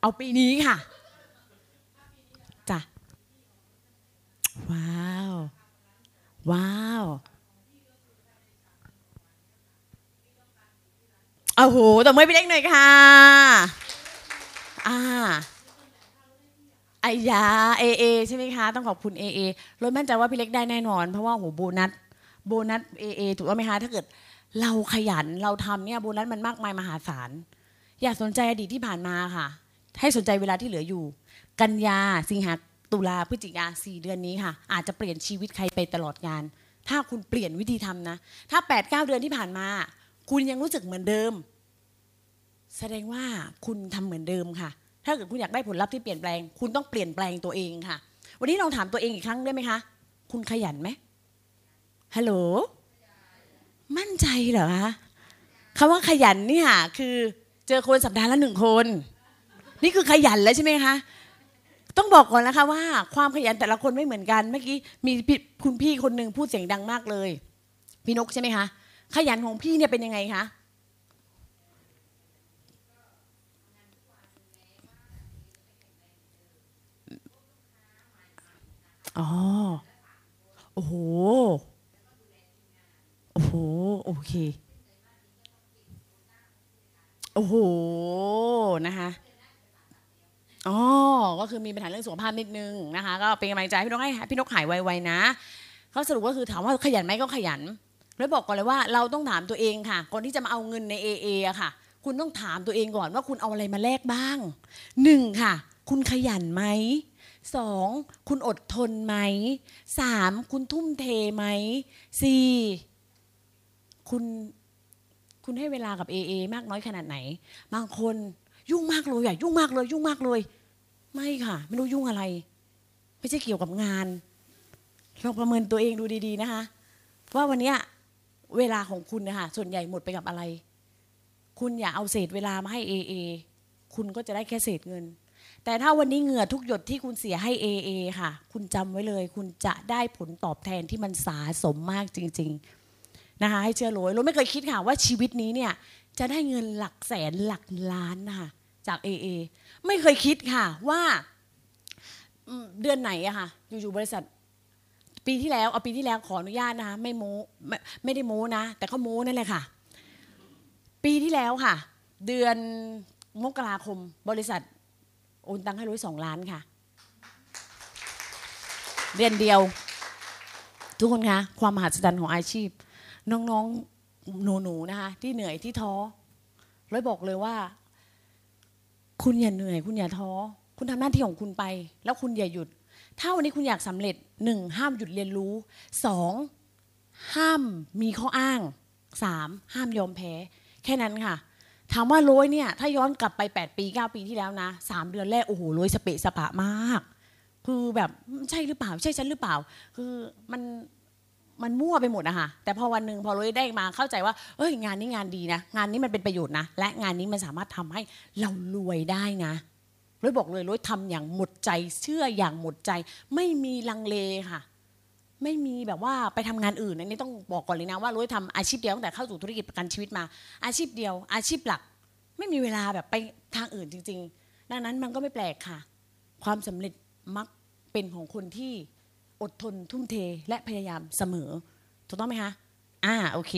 เอาปีนี้ค่ะ ว้าว ว้าวโอ้โหตบมือพี่เล็กหน่อยค่ะ อ่าไอยาเอเอใช่ไหมคะ ต้องขอบคุณเอเอรถมั่นใจว่าพี่เล็กได้แน่นอน เพราะว่าโหโบนัส โบนัสเอเอถูกต้องไหมคะ ถ้าเกิดเราขยันเราทำเนี่ยโบนัสมันมากมายมหาศาล อย่าสนใจอดีตที่ผ่านมาค่ะ ให้สนใจเวลาที่เหลืออยู่ กันยาสิงหา ตุลาพฤศจิกาสี่เดือนนี้ค่ะ อาจจะเปลี่ยนชีวิตใครไปตลอดงาน ถ้าคุณเปลี่ยนวิธีทำนะ ถ้า8ปดเเดือนที่ผ่านมา คุณยังรู้สึกเหมือนเดิม แสดงว่าคุณทำเหมือนเดิมค่ะ ถ้าเกิดคุณอยากได้ผลลัพธ์ที่เปลี่ยนแปลง คุณต้องเปลี่ยนแปลงตัวเองค่ะ วันนี้ลองถามตัวเองอีกครั้งได้ไหมคะ คุณขยันไหมฮัลโหลมั่นใจเหรอคะคำว่าขยันเนี่ยคือเจอคนสัปดาห์ละหนึ่งคน นี่คือขยันแล้วใช่ไหมคะ ต้องบอกก่อนนะคะว่าความขยันแต่ละคนไม่เหมือนกัน เมื่อกี้มีคุณพี่คนหนึ่งพูดเสียงดังมากเลย พี่นกใช่ไหมคะขยันของพี่เนี่ยเป็นยังไงคะอ๋อ โอ้โห โอ้โห โอเค โอ้โห นะคะ อ๋อ ก็คือมีปัญหาเรื่องสุขภาพนิดนึงนะคะ ก็เป็นกำลังใจพี่นกให้พี่นกหายไวๆนะเขาสรุปก็คือถามว่าขยันไหมก็ขยัน แล้วบอกก่อนเลยว่าเราต้องถามตัวเองค่ะก่อนที่จะมาเอาเงินใน AA อะค่ะ คุณต้องถามตัวเองก่อนว่าคุณเอาอะไรมาแลกบ้างหนึ่งค่ะ คุณขยันไหมสองคุณอดทนไหมสามคุณทุ่มเทไหมสี่คุณคุณให้เวลากับ AA มากน้อยขนาดไหน บางคน ยุ่งมากเลยอะยุ่งมากเลย ยุ่งมากเลย ไม่ค่ะ ไม่รู้ยุ่งอะไร ไม่ใช่เกี่ยวกับงานลองประเมินตัวเองดูดีๆนะคะว่าวันนี้เวลาของคุณนะคะส่วนใหญ่หมดไปกับอะไร คุณอย่าเอาเศษเวลามาให้ AA คุณก็จะได้แค่เศษเงิน แต่ถ้าวันนี้เหงื่อทุกหยดที่คุณเสียให้ AA ค่ะ คุณจำไว้เลย คุณจะได้ผลตอบแทนที่มันสาสมมากจริง ๆนะคะให้เชื่อโรยโรยไม่เคยคิดค่ะว่าชีวิตนี้เนี่ย จะได้เงินหลักแสนหลักล้านนะคะจาก AA ไม่เคยคิดค่ะว่าเดือนไหนอะค่ะ อยู่ๆบริษัท ปีที่แล้วเอาปีที่แล้วขออนุญาตนะคะไม่โม้ไม่ไม่ได้โม้นะ แต่ก็โม้นั่นแหละค่ะ ปีที่แล้วค่ะ เดือนมกราคม บริษัทโอนตังค์ให้ร้อยสองล้านค่ะ เดือนเดียว ทุกคนคะความมหัศจรรย์ของอาชีพ น้องๆ หนูๆนะคะ ที่เหนื่อยที่ท้อร้อยบอกเลยว่า คุณอย่าเหนื่อย คุณอย่าท้อ คุณทำหน้าที่ของคุณไป แล้วคุณอย่าหยุด ถ้าวันนี้คุณอยากสำเร็จหนึ่งห้ามหยุดเรียนรู้สองห้ามมีข้ออ้างสามห้ามยอมแพ้ แค่นั้นค่ะถามว่าโรยเนี่ย ถ้าย้อนกลับไป 8 ปี 9 ปีที่แล้วนะสามเดือนแรกโอ้โหโรยสเปะสปะมาก คือแบบใช่หรือเปล่า ใช่ฉันหรือเปล่า คือมัน มันมั่วไปหมดอะคะแต่พอวันหนึ่งพอโรยได้มาเข้าใจว่าเอ้ยงานนี้งานดีนะ งานนี้มันเป็นประโยชน์นะ และงานนี้มันสามารถทำให้เรารวยได้นะร้อยบอกเลยร้อยทำอย่างหมดใจ เชื่ออย่างหมดใจ ไม่มีลังเลค่ะ ไม่มีแบบว่าไปทำงานอื่นอันนี้ต้องบอกก่อนเลยนะว่าร้อยทำอาชีพเดียวตั้งแต่เข้าสู่ธุรกิจประกันชีวิตมา อาชีพเดียว อาชีพหลัก ไม่มีเวลาแบบไปทางอื่นจริง ๆ ดังนั้นมันก็ไม่แปลกค่ะ ความสำเร็จมักเป็นของคนที่ อดทนทุ่มเทและพยายามเสมอ ถูกต้องไหมคะ อ่า โอเค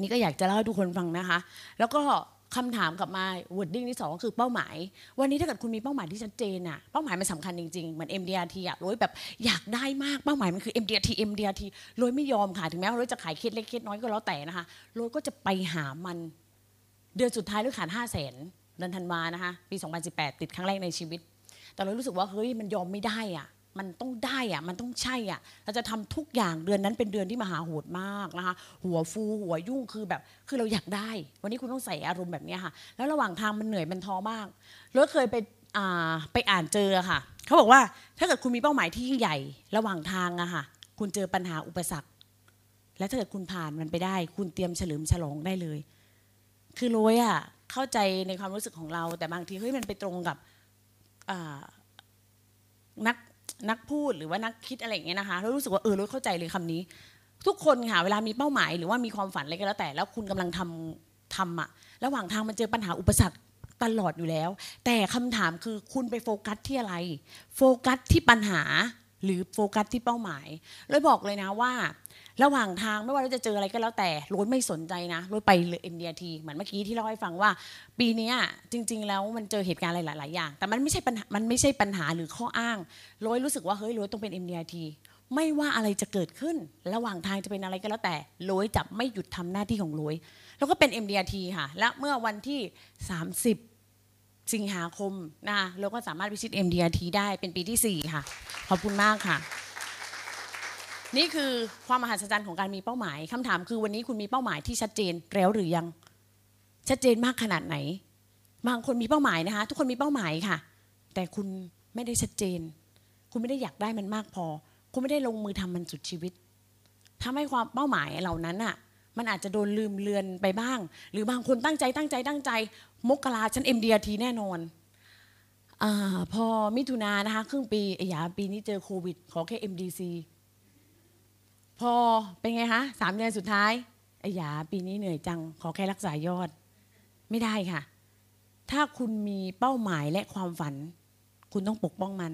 นี่ก็อยากจะเล่าให้ทุกคนฟังนะคะ แล้วก็คำถามกลับมา wording ที่สองก็คือเป้าหมาย วันนี้ถ้าเกิดคุณมีเป้าหมายที่ชัดเจนอะเป้าหมายมันสำคัญจริงๆ เหมือน MDRT อะโรยแบบอยากได้มากเป้าหมายมันคือ MDRT MDRT โรยไม่ยอมค่ะถึงแม้ว่าโรยจะขายเคสเล็กเคสน้อยก็แล้วแต่นะคะโรยก็จะไปหามัน เดือนสุดท้ายโรยขาดห้าแสนเดือนธันวานะคะปี 2018 ติดครั้งแรกในชีวิต แต่เรารู้สึกว่าเฮ้ยมันยอมไม่ได้อะ มันต้องได้อะมันต้องใช่อะเราจะทำทุกอย่างเดือนนั้นเป็นเดือนที่มหาโหดมากนะคะหัวฟูหัวยุ่งคือแบบ คือเราอยากได้ วันนี้คุณต้องใส่อารมณ์แบบนี้ค่ะ แล้วระหว่างทางมันเหนื่อยมันท้อมากเราเคยไปอ่าไปอ่านเจอค่ะเขาบอกว่าถ้าเกิดคุณมีเป้าหมายที่ยิ่งใหญ่ระหว่างทางอะค่ะ คุณเจอปัญหาอุปสรรค และถ้าเกิดคุณผ่านมันไปได้ คุณเตรียมเฉลิมฉลองได้เลย คือโรยอะเข้าใจในความรู้สึกของเรา แต่บางทีเฮ้ยมันไปตรงกับอ่านัก นักพูดหรือว่านักคิดอะไรอย่างเงี้ยนะคะเรารู้สึกว่าเออรู้เข้าใจเลยคำนี้ ทุกคนค่ะเวลามีเป้าหมาย หรือว่ามีความฝันอะไรก็แล้วแต่ แล้วคุณกำลังทำทำอะระหว่างทางมันเจอปัญหาอุปสรรคตลอดอยู่แล้ว แต่คำถามคือคุณไปโฟกัสที่อะไร โฟกัสที่ปัญหาหรือโฟกัสที่เป้าหมายเลยบอกเลยนะว่า ระหว่างทางไม่ว่าเราจะเจออะไรก็แล้วแต่โรยไม่สนใจนะโรยไปเลย MDRT เหมือนเมื่อกี้ที่เล่าให้ฟังว่า ปีนี้จริง ๆ แล้วมันเจอเหตุการณ์อะไรหลาย ๆ อย่าง แต่มันไม่ใช่ปัญหามันไม่ใช่ปัญหาหรือข้ออ้างโรยรู้สึกว่าเฮ้ยโรยต้องเป็น MDRT ไม่ว่าอะไรจะเกิดขึ้น ระหว่างทางจะเป็นอะไรก็แล้วแต่โรยจะไม่หยุดทำหน้าที่ของโรยแล้วก็เป็น MDRT ค่ะ และเมื่อวันที่ 30สิงหาคมนะเราก็สามารถวิชิต MDRT ได้เป็นปีที่ 4 ค่ะ ขอบคุณมากค่ะ นี่คือความมหัศจรรย์ของการมีเป้าหมายคำถามคือวันนี้คุณมีเป้าหมายที่ชัดเจนแล้วหรือยัง ชัดเจนมากขนาดไหน บางคนมีเป้าหมายนะคะ ทุกคนมีเป้าหมายค่ะ แต่คุณไม่ได้ชัดเจน คุณไม่ได้อยากได้มันมากพอ คุณไม่ได้ลงมือทำมันสุดชีวิตทำให้ความเป้าหมายเหล่านั้นอะ มันอาจจะโดนลืมเลือนไปบ้าง หรือบางคนตั้งใจตั้งใจตั้งใจ มกราฉัน MDRT แน่นอนอพอมิถุนานะคะ ครึ่งปีไอ้หยาปีนี้เจอโควิด ขอแค่ MDC พอเป็นไงคะสามเดือนสุดท้ายไอ้ยาปีนี้เหนื่อยจัง ขอแค่รักษายอด ไม่ได้ค่ะ ถ้าคุณมีเป้าหมายและความฝัน คุณต้องปกป้องมัน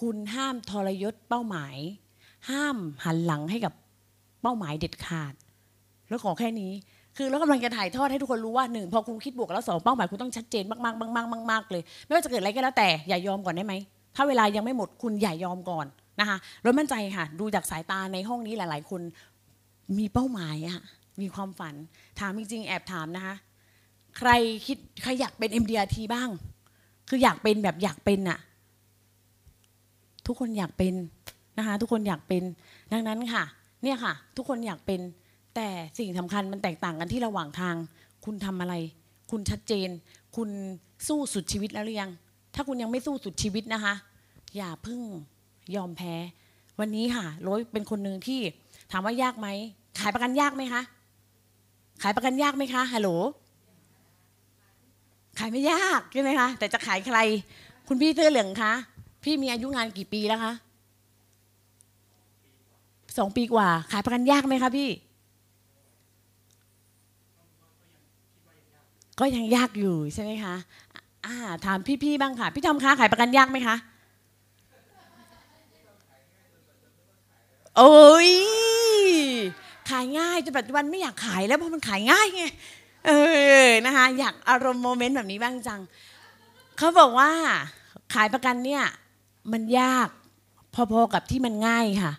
คุณห้ามทรยศเป้าหมาย ห้ามหันหลังให้กับเป้าหมายเด็ดขาด แล้วขอแค่นี้ คือแล้วกำลังจะถ่ายทอดให้ทุกคนรู้ว่าหนึ่งพอคุณคิดบวกแล้วสองเป้าหมายคุณต้องชัดเจนมากๆมากๆมากๆเลย ไม่ว่าจะเกิดอะไรก็แล้วแต่อย่ายอมก่อนได้ไหมถ้าเวลายังไม่หมดคุณอย่ายอมก่อน นะคะรถมั่นใจค่ะ ดูจากสายตาในห้องนี้หลาย ๆ คนมีเป้าหมายอะมีความฝัน ถามจริง ๆ แอบถามนะคะ ใครคิดใครอยากเป็น MDRT บ้าง คืออยากเป็นแบบอยากเป็นอะทุกคนอยากเป็นนะคะ ทุกคนอยากเป็นดังนั้นค่ะ เนี่ยค่ะ ทุกคนอยากเป็น แต่สิ่งสำคัญมันแตกต่างกันที่ระหว่างทาง คุณทำอะไร คุณชัดเจน คุณสู้สุดชีวิตแล้วหรือยัง ถ้าคุณยังไม่สู้สุดชีวิตนะคะ อย่าพึ่ง ยอมแพ้ วันนี้ค่ะโรยเป็นคนหนึ่งที่ถามว่ายากไหมขายประกันยากไหมคะขายประกันยากไหมคะฮัลโหลขายไม่ยากใช่ไหมคะแต่จะขายใคร คุณพี่เสื้อเหลืองคะพี่มีอายุงานกี่ปีแล้วคะสองปีกว่า ขายประกันยากไหมคะพี่ก็ยังยากอยู่ใช่ไหมคะ อ่า ถามพี่ๆบ้างค่ะ พี่ทอมคะขายประกันยากไหมคะ โอ้ยขายง่ายจนปัจจุบันไม่อยากขายแล้วเพราะมันขายง่ายไงเออนะคะอยากอารมณ์โมเมนต์แบบนี้บ้างจังเขาบอกว่าขายประกันเนี่ย มันยากพอๆกับที่มันง่ายค่ะ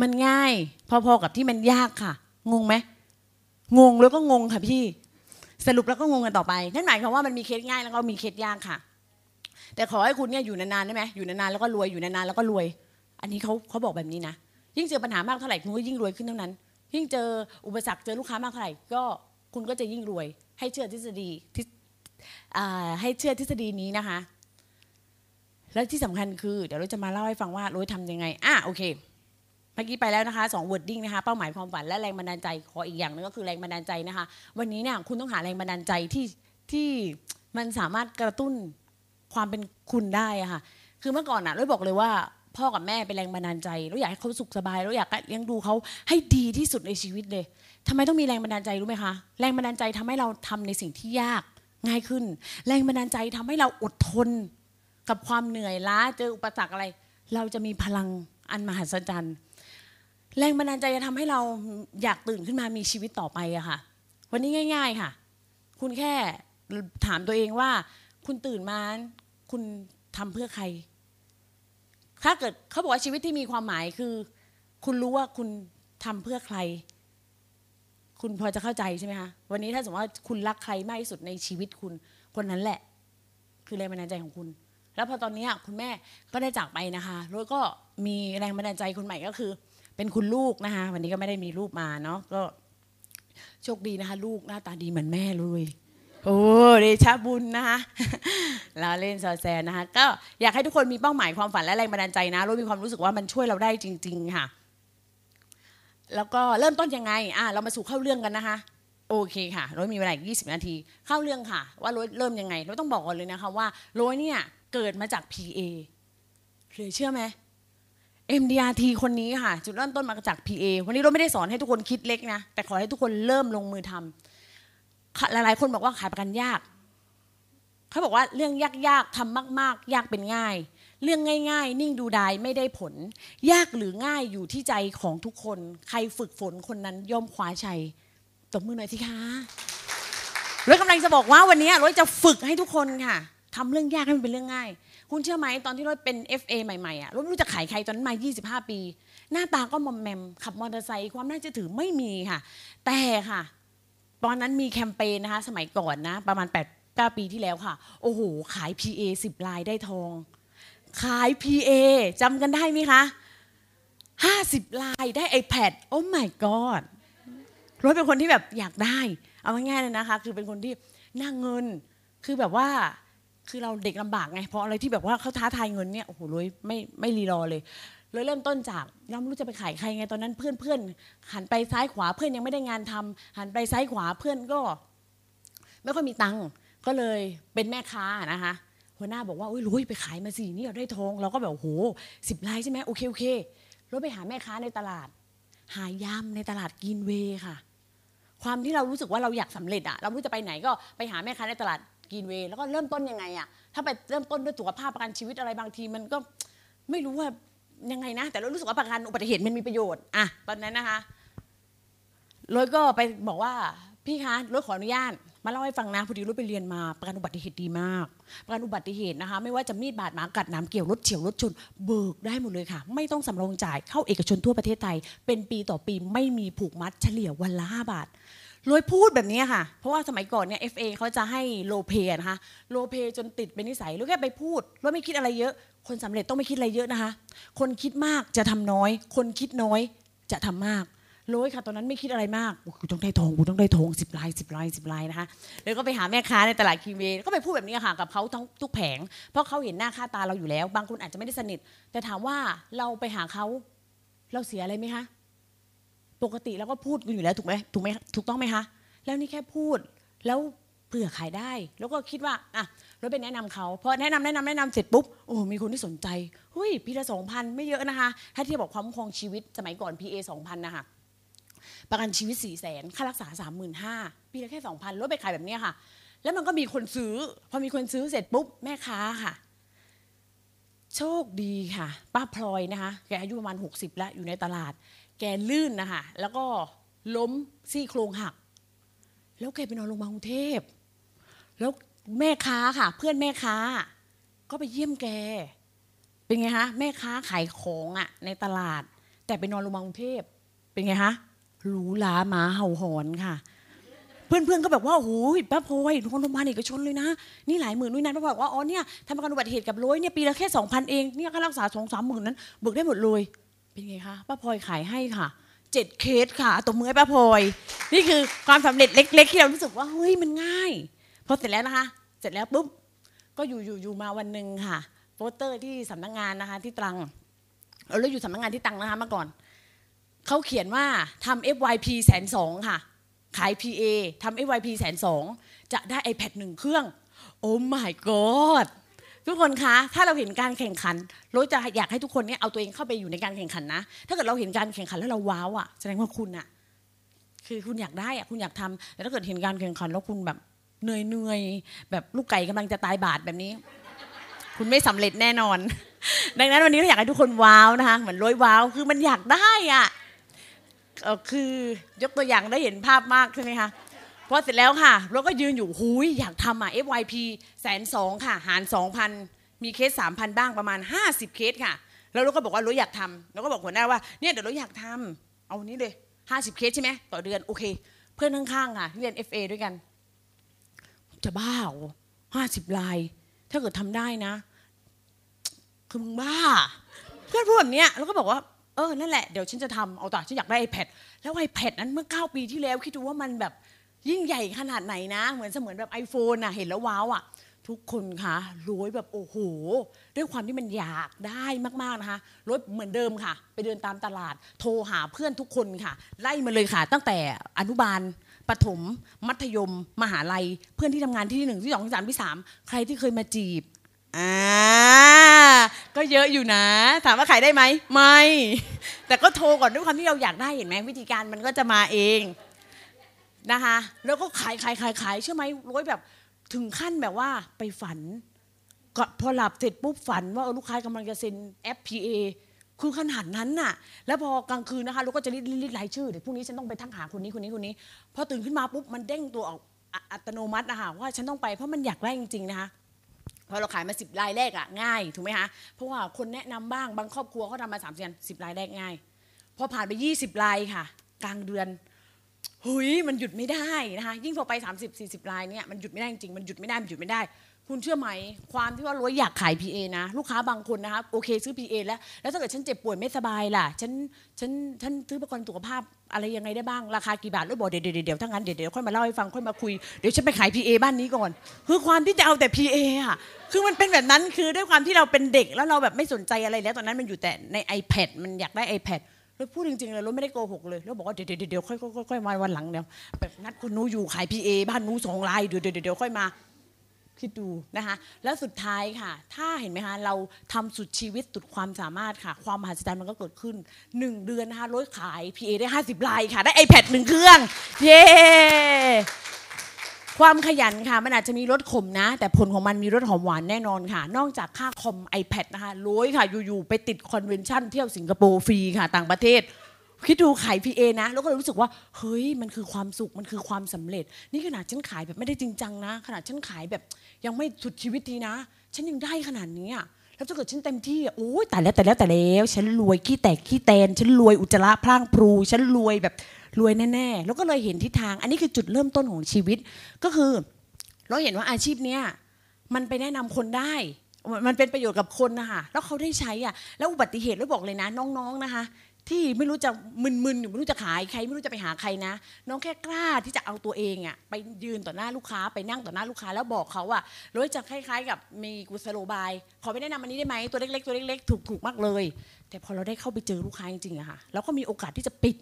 มันง่าย พอๆกับที่มันยากค่ะ งงไหมงงแล้วก็งงค่ะพี่ สรุปแล้วก็งงกันต่อไปนั่นหมายความว่ามันมีเคสง่ายแล้วก็มีเคสยากค่ะ แต่ขอให้คุณเนี่ยอยู่นานๆได้ไหมอยู่นานๆแล้วก็รวยอยู่นานๆแล้วก็รวย อันนี้เขาเขาบอกแบบนี้นะ ยิ่งเจอปัญหามากเท่าไหร่คุณก็ยิ่งรวยขึ้นเท่านั้น ยิ่งเจออุปสรรคเจอลูกค้ามากเท่าไหร่ก็คุณก็จะยิ่งรวย ให้เชื่อทฤษฎีที่ให้เชื่อทฤษฎีนี้นะคะ แล้วที่สำคัญคือ เดี๋ยวเราจะมาเล่าให้ฟังว่าโรยทำยังไงอะโอเคเมื่อกี้ไปแล้วนะคะสอง wording นะคะเป้าหมายความฝันและแรงบันดาลใจขออีกอย่างหนึงก็คือแรงบันดาลใจนะคะ วันนี้เนี่ยคุณต้องหาแรงบันดาลใจที่ที่มันสามารถกระตุ้นความเป็นคุณได้อะค่ะ คือเมื่อก่อนอะเราบอกเลยว่า พ่อกับแม่เป็นแรงบันดาลใจเราอยากให้เขาสุขสบายเราอยากเลี้ยงดูเขาให้ดีที่สุดในชีวิตเลยทำไมต้องมีแรงบันดาลใจรู้ไหมคะ แรงบันดาลใจทำให้เราทำในสิ่งที่ยากง่ายขึ้น แรงบันดาลใจทำให้เราอดทน กับความเหนื่อยล้าเจออุปสรรคอะไร เราจะมีพลังอันมหัศจรรย์ แรงบันดาลใจจะทำให้เราอยากตื่นขึ้นมามีชีวิตต่อไปอะค่ะ วันนี้ง่าย ๆค่ะ คุณแค่ถามตัวเองว่า คุณตื่นมาคุณทำเพื่อใคร ถ้าเกิดเขาบอกว่าชีวิตที่มีความหมายคือ คุณรู้ว่าคุณทำเพื่อใคร คุณพอจะเข้าใจใช่ไหมคะวันนี้ถ้าสมมติว่าคุณรักใครมากที่สุดในชีวิตคุณ คนนั้นแหละ คือแรงบันดาลใจของคุณ แล้วพอตอนนี้คุณแม่ก็ได้จากไปนะคะแล้วก็มีแรงบันดาลใจคนใหม่ก็คือ เป็นคุณลูกนะคะ วันนี้ก็ไม่ได้มีรูปมาเนาะก็โชคดีนะคะ ลูกหน้าตาดีเหมือนแม่เลย โอ้เดชะบุญนะคะเราเล่นซอแซนนะคะก็อยากให้ทุกคนมีเป้าหมายความฝันและแรงบันดาลใจนะรู้มีความรู้สึกว่ามันช่วยเราได้จริง ๆ ค่ะ แล้วก็เริ่มต้นยังไงอะเรามาสู่เข้าเรื่องกันนะคะ โอเคค่ะโรยมีเวลาอีก20นาที เข้าเรื่องค่ะ ว่าโรยเริ่มยังไงโรยต้องบอกก่อนเลยนะคะว่าโรยเนี่ยเกิดมาจาก PA เหลือเชื่อไหม MDRT คนนี้ค่ะ จุดเริ่มต้นมาจาก PA วันนี้เราไม่ได้สอนให้ทุกคนคิดเล็กนะ แต่ขอให้ทุกคนเริ่มลงมือทำค่ะ หลายๆ คนบอกว่าขายประกันยาก เขาบอกว่าเรื่องยากๆทำมาก ๆ ยากเป็นง่าย เรื่องง่าย ๆ นิ่งดูดายไม่ได้ผล ยากหรือง่ายอยู่ที่ใจของทุกคน ใครฝึกฝนคนนั้นย่อมคว้าชัยตบมือหน่อยสิคะร้อยกำลังจะบอกว่าวันนี้ร้อยจะฝึกให้ทุกคนค่ะทำเรื่องยากให้มันเป็นเรื่องง่าย คุณเชื่อไหมตอนที่รถเป็น FA ใหม่ๆอะรถไม่รู้จะขายใครตอนนั้นมา 25 ปี หน้าตาก็มอมแมมขับมอเตอร์ไซค์ความน่าจะถือไม่มีค่ะ แต่ค่ะ ตอนนั้นมีแคมเปญนะคะ สมัยก่อนนะ ประมาณ8 9ปีที่แล้วค่ะ โอ้โห ขาย PA 10 ลายได้ทอง ขาย PA จำกันได้ไหมคะ 50 ลายได้ iPad โอ้ my god รถเป็นคนที่แบบอยากได้ เอาง่ายๆเลยนะคะ คือเป็นคนที่หน้าเงิน คือแบบว่าคือเราเด็กลำบากไง เพราะอะไรที่แบบว่าเขาท้าทายเงินเนี่ย โอ้โหเลยไม่ไม่รีรอเลย เลยเริ่มต้นจากเราไม่รู้จะไปขายใครไงตอนนั้นเพื่อนเพื่อนหันไปซ้ายขวาเพื่อนยังไม่ได้งานทำหันไปซ้ายขวาเพื่อนก็ ไม่ค่อยมีตังค์ก็เลยเป็นแม่ค้านะคะหัวหน้าบอกว่าอุ้ยลุยไปขายมาสินี่เราได้ทองเราก็แบบโอ้โหสิบลายใช่ไหมโอเคโอเครถไปหาแม่ค้าในตลาด หายำในตลาดกินเวค่ะ ความที่เรารู้สึกว่าเราอยากสำเร็จอะเราไม่รู้จะไปไหนก็ไปหาแม่ค้าในตลาดกินเวแล้วก็เริ่มต้นยังไงอะถ้าไปเริ่มต้นด้วยสุขภาพประกันชีวิตอะไรบางทีมันก็ไม่รู้ว่า ยังไงนะ แต่เรารู้สึกว่าประกันอุบัติเหตุมันมีประโยชน์อะตอนนั้นนะคะรถก็ไปบอกว่าพี่คะรถขออนุญาตมาเล่าให้ฟังนะพอดีรถไปเรียนมาประกันอุบัติเหตุดีมาก ประกันอุบัติเหตุนะคะ ไม่ว่าจะมีดบาดหมากัดน้ำเกี่ยวรถเฉียวรถชน เบิกได้หมดเลยค่ะ ไม่ต้องสำรองจ่ายเข้าเอกชนทั่วประเทศไทย เป็นปีต่อปีไม่มีผูกมัดเฉลี่ยวันละ5บาท รวยพูดแบบนี้ค่ะ เพราะว่าสมัยก่อนเนี่ย FA เขาจะให้โลเพนะคะ โลเพจนติดเป็นนิสัยรวยแค่ไปพูดรวยไม่คิดอะไรเยอะ คนสำเร็จต้องไม่คิดอะไรเยอะนะคะ คนคิดมากจะทำน้อย คนคิดน้อยจะทำมากโรยค่ะตอนนั้นไม่คิดอะไรมากกูต้องได้ทองกูต้องได้ทองสิบลายสิบลายสิบลายนะคะแล้วก็ไปหาแม่ค้าในตลาดคีเวก็ไปพูดแบบนี้ค่ะกับเขาทั้งทุกแผง เพราะเขาเห็นหน้าค่าตาเราอยู่แล้ว บางคนอาจจะไม่ได้สนิท แต่ถามว่าเราไปหาเขาเราเสียอะไรไหมคะ ปกติเราก็พูดกันอยู่แล้วถูกไหมถูกไหมถูกต้องไหมคะ แล้วนี่แค่พูดแล้วเผื่อขายได้ แล้วก็คิดว่าอะราไปแนะนำเขาพอแนะนำแนะนำแนะนำเสร็จปุ๊บโอ้มีคนที่สนใจเฮ้ยปีละสองพันไม่เยอะนะคะ ถ้าเทียบกับความคงชีวิตสมัยก่อน PA สองพันนะคะประกันชีวิต4ี่แสนค่ารักษา 3 5 0 0 0ปีละแค่2,000รถไปขายแบบนี้ค่ะ แล้วมันก็มีคนซื้อ พอมีคนซื้อเสร็จปุ๊บแม่ค้าค่ะ โชคดีค่ะ ป้าพลอยนะคะ แกอายุประมาณ 60 แล้วอยู่ในตลาด แกลื่นนะคะแล้วก็ล้มซี่โครงหัก แล้วแกไปนอนโรงพยาบาลกรุงเทพ แล้วแม่ค้าค่ะ เพื่อนแม่ค้า ก็ไปเยี่ยมแก เป็นไงคะแม่ค้าขายของอะในตลาด แต่ไปนอนโรงพยาบาลกรุงเทพ เป็นไงคะหรูหราหมาเห่าหอนค่ะ เพื่อนๆก็แบบว่าโอ้โหป้าพลอยนอนโรงพยาบาลเอกชนเลยนะ นี่หลายหมื่นนู่นนั่นป้าพลอยบอกว่าอ๋อเนี่ยทำประกันอุบัติเหตุกับร้อยเนี่ยปีละแค่สองพันเองเนี่ยค่ารักษาสองสามหมื่นนั้นเบิกได้หมดเลย เป็นไงคะป้าพลอยขายให้ค่ะเจ็ดเคสค่ะตบมือให้ป้าพลอย นี่คือความสำเร็จเล็ก ๆ ที่เรารู้สึกว่าเฮ้ยมันง่ายพอเสร็จแล้วนะคะ เสร็จแล้วปุ๊บก็อยู่อยู่อยู่มาวันหนึ่งค่ะ โปสเตอร์ที่สำนักงานนะคะ ที่ตรังเราเราอยู่สำนักงานที่ตรังนะคะมื่อก่อนเขาเขียนว่าทำ FYP แสนสองค่ะ ขาย PA ทำ FYP แสนสองจะได้ iPad หนึ่งเครื่อง โอ้ my god ทุกคนคะ ถ้าเราเห็นการแข่งขันเราจะอยากให้ทุกคนเนี่ยเอาตัวเองเข้าไปอยู่ในการแข่งขันนะ ถ้าเกิดเราเห็นการแข่งขันแล้วเราว้าวอะแสดงว่าคุณอะ คือคุณอยากได้อะคุณอยากทำแต่ถ้าเกิดเห็นการแข่งขันแล้วคุณแบบเหนื่อยเหนื่อยแบบลูกไก่กำลังจะตายบาดแบบนี้ คุณไม่สำเร็จแน่นอน ดังนั้นวันนี้เราอยากให้ทุกคนว้าวนะคะเหมือนร้อยว้าวคือมันอยากได้อะเอ่อคือยกตัวอย่างได้เห็นภาพมากใช่ไหมคะ พอเสร็จแล้วค่ะ เราก็ยืนอยู่หุยอยากทำอะ FYP แสนสองค่ะ หารสองพันมีเคสสามพันบ้างประมาณ 50 เคสค่ะ แล้วเราก็บอกว่าเราอยากทำเราก็บอกหัวหน้าว่าเนี่ยเดี๋ยวเราอยากทำเอานี้เลย 50 เคสใช่ไหมต่อเดือนโอเค เพื่อนข้างๆค่ะที่เรียน FA ด้วยกัน จะบ้าหรอห้าสิบลาย ถ้าเกิดทำได้นะ คือมึงบ้า เพื่อนพูดแบบเนี้ยแล้วก็บอกว่าเออ นั่นแหละ เดี๋ยวฉันจะทำเอาต่อฉันอยากได้ iPad แล้ว iPad นั้นเมื่อ 9 ปีที่แล้ว คิดดูว่ามันแบบ ยิ่งใหญ่ขนาดไหนนะ เหมือนเสมือนแบบ iPhone น่ะ เห็นแล้วว้าวอะ ทุกคนคะรวยแบบโอ้โห ด้วยความที่มันอยากได้มากๆนะคะรถเหมือนเดิมค่ะ ไปเดินตามตลาด โทรหาเพื่อนทุกคนค่ะ ไล่มาเลยค่ะ ตั้งแต่อนุบาลประถม มัธยม มหาลัย เพื่อนที่ทำงานที่หนึ่งที่สองที่สามที่สามใครที่เคยมาจีบอ่าก็เยอะอยู่นะ ถามว่าขายได้ไหมไม่ แต่ก็โทรก่อนด้วยความที่เราอยากได้เห็นไหมวิธีการมันก็จะมาเอง นะคะ แล้วก็ขายขายขายขายเชื่อไหมร้อยแบบถึงขั้นแบบว่าไปฝันก็พอหลับเสร็จปุ๊บฝันว่าเออลูกค้ากำลังจะเซ็น FPA คือขนาดนั้นน่ะ แล้วพอกลางคืนนะคะเราก็จะรีดรีดรายชื่อเดี๋ยวพรุ่งนี้ฉันต้องไปทักหาคนนี้คนนี้คนนี้ พอตื่นขึ้นมาปุ๊บมันเด้งตัวออกอัตโนมัตินะคะว่าฉันต้องไปเพราะมันอยากได้จริงๆนะคะพอเราขายมาสิบรายแรกอะง่ายถูกไหมคะเพราะว่าคนแนะนำบ้างบางครอบครัวเขาทำมาสามเดือนสิบรายแรกง่ายพอผ่านไปยี่สิบรายค่ะ กลางเดือน หุยมันหยุดไม่ได้นะคะยิ่งพอไป 30 40รายเนี่ยมันหยุดไม่ได้จริงมันหยุดไม่ได้มันหยุดไม่ได้ คุณเชื่อไหม ความที่ว่าร้อยอยากขาย PA นะ ลูกค้าบางคนนะคะโอเคซื้อ PA แล้ว แล้วถ้าเกิดฉันเจ็บป่วยไม่สบายล่ะฉันฉันฉันซื้อประกันสุขภาพอะไรยังไงได้บ้างราคากี่บาทแล้วบอกเดี๋ยวเดี๋ยวเดี๋ยวถ้างั้นเดี๋ยวเดี๋ยวค่อยมาเล่าให้ฟังค่อยมาคุยเดี๋ยวฉันไปขาย PA บ้านนี้ก่อน คือความที่จะเอาแต่ PA อะคือมันเป็นแบบนั้นคือด้วยความที่เราเป็นเด็กแล้วเราแบบไม่สนใจอะไรแล้วตอนนั้นมันอยู่แต่ใน iPad มันอยากได้ iPad แล้วพูดจริงๆเลยเราไม่ได้โกหกเลยแล้วบอกว่าเดี๋ยวเดี๋ยวค่อยค่อยค่อยมาวันหลังเดี๋ยวแบบนัดคนนู้อยู่ขาย PA บ้านนู้สองรายเดี๋ยวเดี๋ยวเดี๋ยวค่อยมาคิดดูนะคะแล้วสุดท้ายค่ะ ถ้าเห็นไหมคะเราทำสุดชีวิตสุดความสามารถค่ะ ความมหัศจรรย์มันก็เกิดขึ้น 1 เดือนนะคะรถขาย PA ได้ 50รายค่ะ ได้ iPad หนึ่งเครื่อง เย้ ความขยันค่ะ มันอาจจะมีรสขมนะ แต่ผลของมันมีรสหอมหวานแน่นอนค่ะ นอกจากค่าคอม iPad นะคะโรยค่ะ อยู่ๆ ไปติด convention เที่ยวสิงคโปร์ฟรีค่ะ ต่างประเทศ คิดดูขาย PA นะ แล้วก็รู้สึกว่า เฮ้ย มันคือความสุข มันคือความสำเร็จ นี่ขนาดฉันขายแบบไม่ได้จริงจังนะ ขนาดฉันขายแบบยังไม่สุดชีวิตทีนะ ฉันยังได้ขนาดนี้อะแล้วถ้าเกิดฉันเต็มที่โอ้ยแต่แล้วแต่แล้วแต่แล้ว ฉันรวยขี้แตกขี้แตน ฉันรวยอุจจาระพร่างพรู ฉันรวยแบบ รวยแน่ๆ แล้วก็เลยเห็นทิศทาง อันนี้คือจุดเริ่มต้นของชีวิต ก็คือเราเห็นว่าอาชีพเนี้ยมันไปแนะนำคนได้ มันเป็นประโยชน์กับคนนะคะแล้วเขาได้ใช้อะแล้วอุบัติเหตุแล้วบอกเลยนะ น้องๆนะคะ ที่ไม่รู้จะมึนๆอยู่ไม่รู้จะขายใคร ไม่รู้จะไปหาใครนะ น้องแค่กล้าที่จะเอาตัวเองอะไปยืนต่อหน้าลูกค้าไปนั่งต่อหน้าลูกค้า แล้วบอกเขาอะรถจะคล้าย ๆ กับมีกุศโลบาย ขอไปแนะนำอันนี้ได้ไหมตัวเล็กๆตัวเล็กๆถูกๆมากเลย แต่พอเราได้เข้าไปเจอลูกค้าจริงๆอะค่ะเราก็มีโอกาสที่จะปิด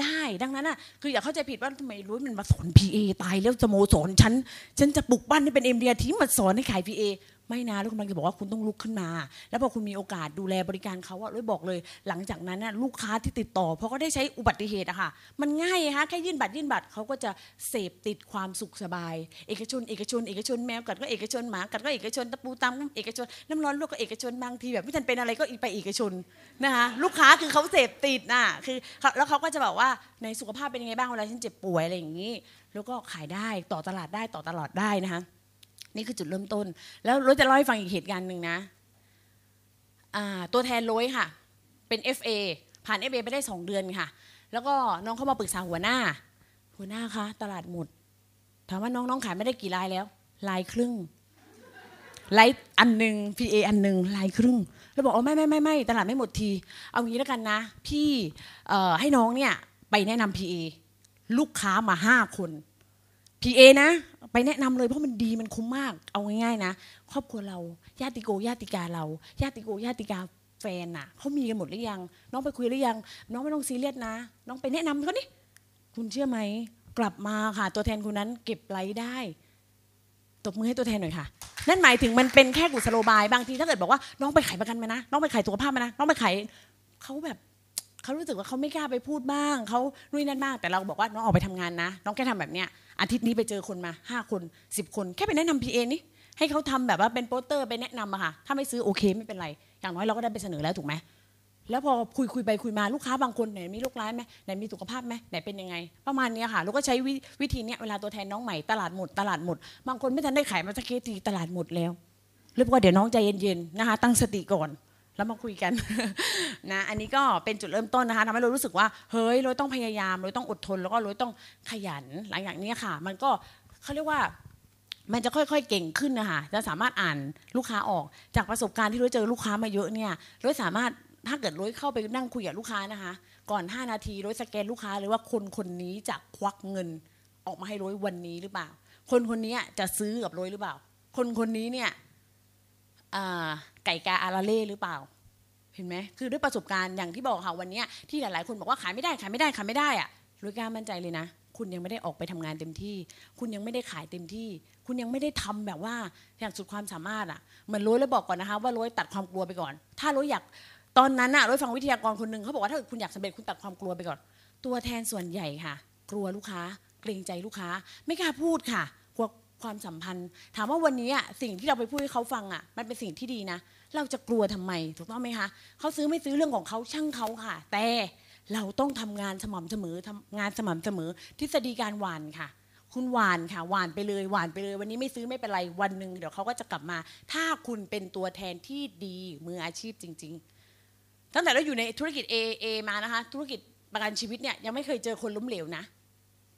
ได้ดังนั้นอะคืออย่าเข้าใจผิดว่าทำไมรู้มันมาสอนพีเอตายแล้วสโมสรฉันฉันจะปลุกปั้นให้เป็นเอมเดียที่มาสอนให้ขายพีเอ ไม่นะลูกกำลังจะบอกว่าคุณต้องลุกขึ้นมา แล้วพอคุณมีโอกาสดูแลบริการเขาอะร้อยบอกเลย หลังจากนั้นน่ะลูกค้าที่ติดต่อเพราะเขาได้ใช้อุบัติเหตุอะค่ะ มันง่ายฮะแค่ยื่นบัตรยื่นบัตรเขาก็จะเสพติดความสุขสบาย เอกชน เอกชน เอกชนแมวกัดก็เอกชนหมากัดก็เอกชนตะปูตำก็เอกชนน้ำร้อนลวกก็เอกชนบางทีแบบไม่ทันเป็นอะไรก็ไปเอกชนนะคะลูกค้าคือเขาเสพติดน่ะคือแล้วเขาก็จะบอกว่าในสุขภาพเป็นยังไงบ้างเวลาฉันเจ็บป่วยอะไรอย่างนี้ แล้วก็ขายได้ต่อตลาดได้ต่อตลาดได้นะคะ นี่คือจุดเริ่มต้น แล้วรถจะเล่าให้ฟังอีกเหตุการณ์หนึ่งนะตัวแทนร้อยค่ะ เป็น FA ผ่าน FA ไปได้ 2 เดือนค่ะ แล้วก็น้องเข้ามาปรึกษาหัวหน้า หัวหน้าคะตลาดหมด ถามว่าน้องๆขายไม่ได้กี่ลายแล้ว ลายครึ่งลายอันหนึ่ง PA อันหนึ่งลายครึ่ง แล้วบอกอ๋อไม่ไม่ไม่ไม่ตลาดไม่หมดที เอางี้แล้วกันนะ พี่ให้น้องเนี่ยไปแนะนำ PA ลูกค้ามาห้าคน PA นะ ไปแนะนำเลยเพราะมันดีมันคุ้มมาก เอาง่ายๆนะ ครอบครัวเราญาติโกญาติกาเรา ญาติโกญาติกาแฟนน่ะเขามีกันหมดหรือยัง น้องไปคุยหรือยัง น้องไม่ต้องซีเรียสนะ น้องไปแนะนำเขานี่คุณเชื่อไหมกลับมาค่ะ ตัวแทนคนนั้นเก็บไลได้ ตบมือให้ตัวแทนหน่อยค่ะ นั่นหมายถึงมันเป็นแค่กุศโลบายบางทีถ้าเกิดบอกว่าน้องไปขายประกันมานะ น้องไปขายสุขภาพมานะ น้องไปขายเขาแบบ เขารู้สึกว่าเขาไม่กล้าไปพูดบ้างเขานู่นนนั่นบ้างแต่เราบอกว่าน้องออกไปทำงานนะ น้องแค่ทำแบบเนี้ยอาทิตย์นี้ไปเจอคนมาห้าคนสิบคน แค่ไปแนะนำพีเอนี่ให้เขาทำแบบว่าเป็นโปสเตอร์ไปแนะนำอะค่ะ ถ้าไม่ซื้อโอเคไม่เป็นไร อย่างน้อยเราก็ได้ไปเสนอแล้วถูกไหมแล้วพอคุยคุยไปคุยมาลูกค้าบางคนไหนมีโรคร้ายไหมไหนมีสุขภาพไหมไหนเป็นยังไง ประมาณนี้ค่ะเราก็ใช้วิธีเนี้ยเวลาตัวแทนน้องใหม่ตลาดหมดตลาดหมด บางคนไม่ทันได้ขายมาสักเคสทีตลาดหมดแล้วเลยบอกว่าเดี๋ยวน้องใจเย็นๆนะคะตั้งสติก่อน แล้วมาคุยกัน นะอันนี้ก็เป็นจุดเริ่มต้นนะคะทำให้เรารู้สึกว่าเฮ้ยเราต้องพยายามเราต้องอดทน แล้วก็เราต้องขยันหลังจากนี้ค่ะ มันก็เขาเรียกว่ามันจะค่อยๆเก่งขึ้นนะคะจะสามารถอ่านลูกค้าออกจากประสบการณ์ที่เราเจอลูกค้ามาเยอะเนี่ยเราสามารถถ้าเกิดร้อยเข้าไปนั่งคุยกับลูกค้านะคะ ก่อน 5 นาทีร้อยสแกนลูกค้าเลยว่าคนคนนี้จะควักเงินออกมาให้ร้อยวันนี้หรือเปล่า คนคนนี้จะซื้อกับร้อยหรือเปล่า คนคนนี้เนี่ย ไก่กาอาราเล่หรือเปล่า เห็นไหมคือด้วยประสบการณ์อย่างที่บอกค่ะวันนี้ที่หลายๆ คนบอกว่าขายไม่ได้ขายไม่ได้ขายไม่ได้อะร้อยกล้ามั่นใจเลยนะ คุณยังไม่ได้ออกไปทำงานเต็มที่ คุณยังไม่ได้ขายเต็มที่ คุณยังไม่ได้ทำแบบว่าอย่างสุดความสามารถอะเหมือนร้อยแล้วบอกก่อนนะคะว่าร้อยตัดความกลัวไปก่อน ถ้าร้อยอยากตอนนั้นน่ะร้อยฟังวิทยากรคนหนึ่งเขาบอกว่าถ้าคุณอยากสำเร็จคุณตัดความกลัวไปก่อน ตัวแทนส่วนใหญ่ค่ะ กลัวลูกค้า เกรงใจลูกค้า ไม่กล้าพูดค่ะ ความสัมพันธ์ ถามว่าวันนี้อะสิ่งที่เราไปพูดให้เขาฟังอะมันเป็นสิ่งที่ดีนะ เราจะกลัวทำไมถูกต้องไหมคะเขาซื้อไม่ซื้อเรื่องของเขาช่างเขาค่ะ แต่เราต้องทำงานสม่ำเสมอทำงานสม่ำเสมอ ทฤษฎีการหวานค่ะ คุณหวานค่ะหวานไปเลยหวานไปเลย วันนี้ไม่ซื้อไม่เป็นไรวันหนึ่งเดี๋ยวเขาก็จะกลับมา ถ้าคุณเป็นตัวแทนที่ดีมืออาชีพจริง ๆ ตั้งแต่เราอยู่ในธุรกิจ AA มานะคะ ธุรกิจประกันชีวิตเนี่ยยังไม่เคยเจอคนล้มเหลวนะ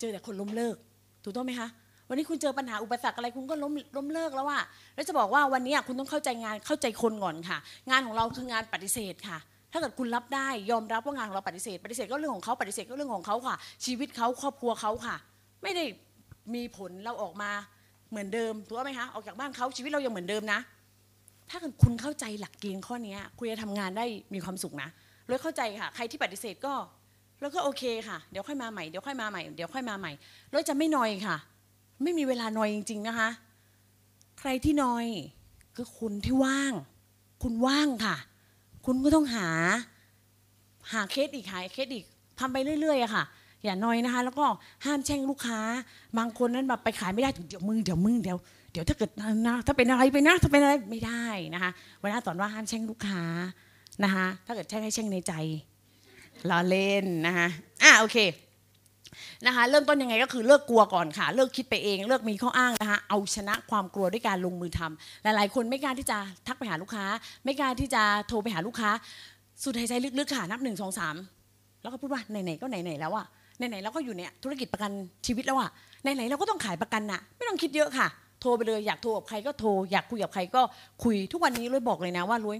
เจอแต่คนล้มเลิก ถูกต้องไหมคะ วันนี้คุณเจอปัญหาอุปสรรคอะไรคุณก็ล้มล้มเลิกแล้วอะแล้วจะบอกว่าวันนี้คุณต้องเข้าใจงานเข้าใจคนก่อนค่ะ งานของเราคืองานปฏิเสธค่ะ ถ้าเกิดคุณรับได้ยอมรับว่างานของเราปฏิเสธ ปฏิเสธก็เรื่องของเขาปฏิเสธก็เรื่องของเขาค่ะ ชีวิตเขาครอบครัวเขาค่ะ ไม่ได้มีผลเราออกมาเหมือนเดิมถูกไหมคะออกจากบ้านเขาชีวิตเรายังเหมือนเดิมนะ ถ้าเกิดคุณเข้าใจหลักเกณฑ์ข้อนี้คุณจะทำงานได้มีความสุขนะเลยเข้าใจค่ะ ใครที่ปฏิเสธก็แล้วก็โอเคค่ะ เดี๋ยวค่อยมาใหม่ เดี๋ยวค่อยมาใหม่ เดี๋ยวค่อยมาใหม่ แล้วจะไม่นอยค่ะ ไม่มีเวลานอยจริง ๆนะคะ ใครที่นอยก็คุณที่ว่าง คุณว่างค่ะ คุณก็ต้องหา หาเคสอีกหาเคสอีกทำไปเรื่อยๆอะค่ะ อย่านอยนะคะ แล้วก็ห้ามแช่งลูกค้า บางคนนั้นแบบไปขายไม่ได้เดี๋ยวมึงเดี๋ยวมึงเดี๋ยวเดี๋ยวถ้าเกิดนะถ้าเป็นอะไรไปนะถ้าเป็นอะไรไม่ได้นะคะเวลาสอนว่าห้ามแช่งลูกค้านะคะ ถ้าเกิดแช่งให้แช่งในใจล้อเล่นนะคะอะโอเค นะคะเริ่มต้นยังไงก็คือเลิกกลัวก่อนค่ะ เลิกคิดไปเอง เลิกมีข้ออ้างนะคะเอาชนะความกลัวด้วยการลงมือทำหลายๆ คนไม่กล้าที่จะทักไปหาลูกค้า ไม่กล้าที่จะโทรไปหาลูกค้า สุดหายใจลึกๆค่ะนับหนึ่งสองสามแล้วก็พูดว่าไหนๆก็ไหนๆแล้วอะไหนๆเราก็อยู่เนี่ยธุรกิจประกันชีวิตแล้วอะไหนๆเราก็ต้องขายประกันน่ะไม่ต้องคิดเยอะค่ะโทรไปเลยอยากโทรกับใครก็โทรอยากคุยกับใครก็คุยทุกวันนี้เลยบอกเลยนะว่าลุย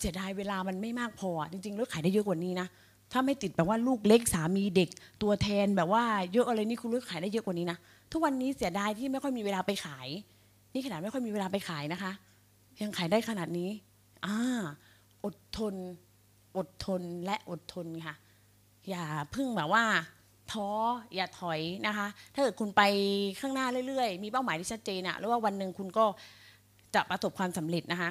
เสียดายเวลามันไม่มากพอจริงๆลุยขายได้เยอะกว่านี้นะ ถ้าไม่ติดแบบว่าลูกเล็กสามีเด็ก ตัวแทนแบบว่าเยอะอะไรนี่คุณลุยขายได้เยอะกว่านี้นะทุกวันนี้เสียดายที่ไม่ค่อยมีเวลาไปขาย นี่ขนาดไม่ค่อยมีเวลาไปขายนะคะ ยังขายได้ขนาดนี้อ่าอดทน อดทนและอดทนค่ะ อย่าพึ่งแบบว่าท้ออย่าถอยนะคะ ถ้าเกิดคุณไปข้างหน้าเรื่อยๆ มีเป้าหมายที่ชัดเจนอะแล้วว่าวันหนึ่งคุณก็จะประสบความสำเร็จนะคะ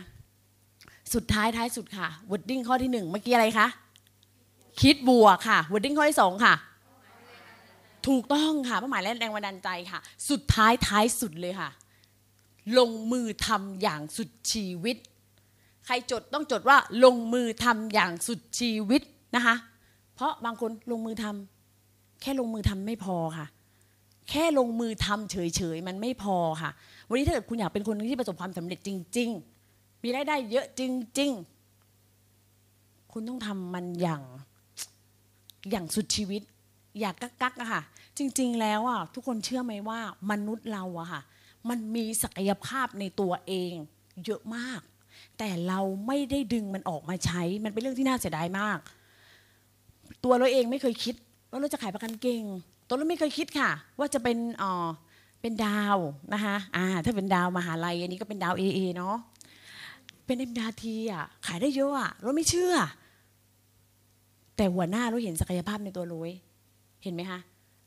สุดท้ายท้ายสุดค่ะวอดดิ้งข้อที่หนึ่งเมื่อกี้อะไรคะ คิดบวกค่ะวอดดิ้งข้อที่สองค่ะ ถูกต้องค่ะเป้าหมายและแรงบันดาลใจค่ะ สุดท้ายท้ายสุดเลยค่ะ ลงมือทำอย่างสุดชีวิต ใครจดต้องจดว่าลงมือทำอย่างสุดชีวิตนะคะ เพราะบางคนลงมือทำแค่ลงมือทำไม่พอค่ะ แค่ลงมือทำเฉยๆมันไม่พอค่ะ วันนี้ถ้าเกิดคุณอยากเป็นคนที่ประสบความสำเร็จจริง ๆ มีรายได้เยอะจริง ๆ คุณต้องทำมันอย่าง อย่างสุดชีวิต อยากกักๆอะค่ะ จริง ๆ แล้วอะทุกคนเชื่อไหมว่ามนุษย์เราอะค่ะ มันมีศักยภาพในตัวเองเยอะมาก แต่เราไม่ได้ดึงมันออกมาใช้ มันเป็นเรื่องที่น่าเสียดายมาก ตัวเราเองไม่เคยคิด ว่าเราจะขายประกันเก่ง ตัวเราไม่เคยคิดค่ะ ว่าจะเป็นอ่อเป็นดาวนะคะอ่าถ้าเป็นดาวมหาลัยอันนี้ก็เป็นดาวเอเอเนาะเป็นเอ็มดาทีอะขายได้เยอะอะเราไม่เชื่อ แต่หัวหน้าเราเห็นศักยภาพในตัวลุยเห็นไหมคะ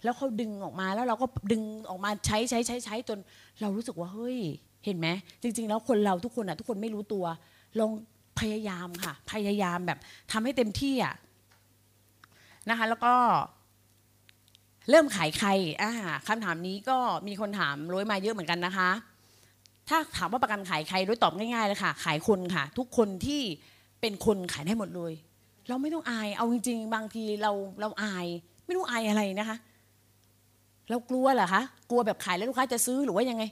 แล้วเขาดึงออกมาแล้วเราก็ดึงออกมาใช้ใช้ใช้ใช้จนเรารู้สึกว่าเฮ้ย เห็นไหมจริง ๆ แล้วคนเราทุกคนอะทุกคนไม่รู้ตัว ลองพยายามค่ะ พยายามแบบทำให้เต็มที่อะนะคะแล้วก็เริ่มขายใครอ่าคำถามนี้ก็มีคนถามร้อยมาเยอะเหมือนกันนะคะ ถ้าถามว่าประกันขายใครร้อยตอบง่ายๆเลยค่ะ ขายคนค่ะ ทุกคนที่เป็นคนขายได้หมดเลย เราไม่ต้องอาย เอาจริงๆ บางทีเราเราอาย ไม่ต้อายอะไรนะคะ เรากลัวเหรอคะ กลัวแบบขายแล้วลูกค้าจะซื้อหรือว่ายังไง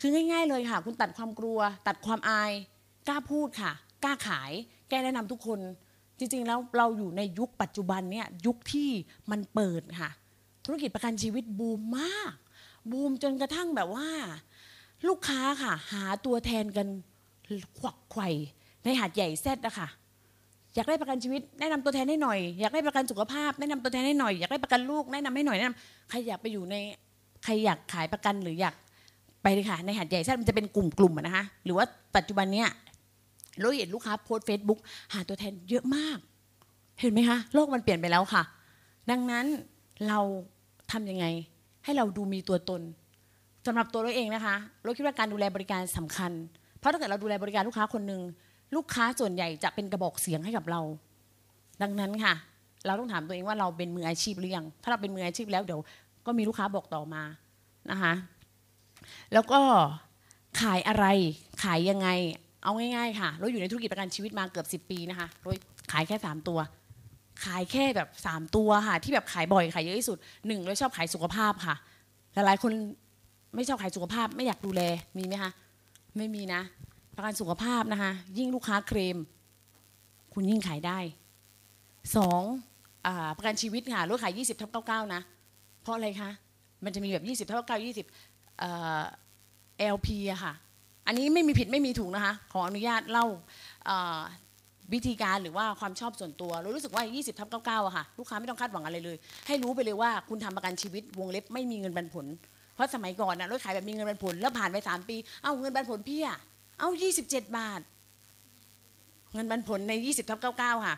คือง่าย ๆ เลยค่ะ คุณตัดความกลัว ตัดความอาย กล้าพูดค่ะ กล้าขาย แก้แนะนำทุกคน จริง ๆ แล้วเราอยู่ในยุคปัจจุบันเนี่ยยุคที่มันเปิดค่ะ ธุรกิจประกันชีวิตบูมมาก บูมจนกระทั่งแบบว่า ลูกค้าค่ะ หาตัวแทนกันขวักไขว่ในหาดใหญ่แซดนะคะ อยากได้ประกันชีวิตแนะนำตัวแทนให้หน่อย อยากได้ประกันสุขภาพแนะนำตัวแทนให้หน่อยอยากได้ประกันลูกแนะนำให้หน่อยแนะนำใครอยากไปอยู่ในใครอยากขายประกันหรืออยากไปเลยค่ะในหาดใหญ่แซดมันจะเป็นกลุ่มๆนะคะหรือว่าปัจจุบันเนี้ยเราเห็นลูกค้าโพสเฟซบุ๊กหาตัวแทนเยอะมาก เห็นไหมคะโลกมันเปลี่ยนไปแล้วค่ะ ดังนั้นเราทำยังไง ให้เราดูมีตัวตนสำหรับตัวเราเองนะคะ เราคิดว่าการดูแลบริการสำคัญ เพราะถ้าเกิดเราดูแลบริการลูกค้าคนหนึ่ง ลูกค้าส่วนใหญ่จะเป็นกระบอกเสียงให้กับเรา ดังนั้นค่ะ เราต้องถามตัวเองว่าเราเป็นมืออาชีพหรือยัง ถ้าเราเป็นมืออาชีพแล้วเดี๋ยวก็มีลูกค้าบอกต่อมานะคะแล้วก็ขายอะไรขายยังไง เอาง่ายๆค่ะเราอยู่ในธุรกิจประกันชีวิตมาเกือบ 10 ปีนะคะเราขายแค่ 3 ตัว ขายแค่แบบ 3 ตัวค่ะ ที่แบบขายบ่อยขายเยอะที่สุดหนึ่งเราชอบขายสุขภาพค่ะหลายๆคนไม่ชอบขายสุขภาพไม่อยากดูแลมีไหมคะไม่มีนะ ประกันสุขภาพนะคะ ยิ่งลูกค้าเคลมคุณยิ่งขายได้สองอประกันชีวิตค่ะลดขาย 20ทับ99 นะ เพราะอะไรคะ มันจะมีแบบ 20ทับ9 20เอ่อ LP อะค่ะ อันนี้ไม่มีผิดไม่มีถูกนะคะ ขออนุญาตเล่าวิธีการหรือว่าความชอบส่วนตัวเรารู้สึกว่า 20ทับ99อะค่ะ ลูกค้าไม่ต้องคาดหวังอะไรเลย ให้รู้ไปเลยว่าคุณทำประกันชีวิตวงเล็บไม่มีเงินปันผล เพราะสมัยก่อนนะรถขายแบบมีเงินปันผล แล้วผ่านไป 3 ปี เอ้าเงินปันผลพี่อะ เอ้า27บาท เงินปันผลใน20ทับ99ค่ะ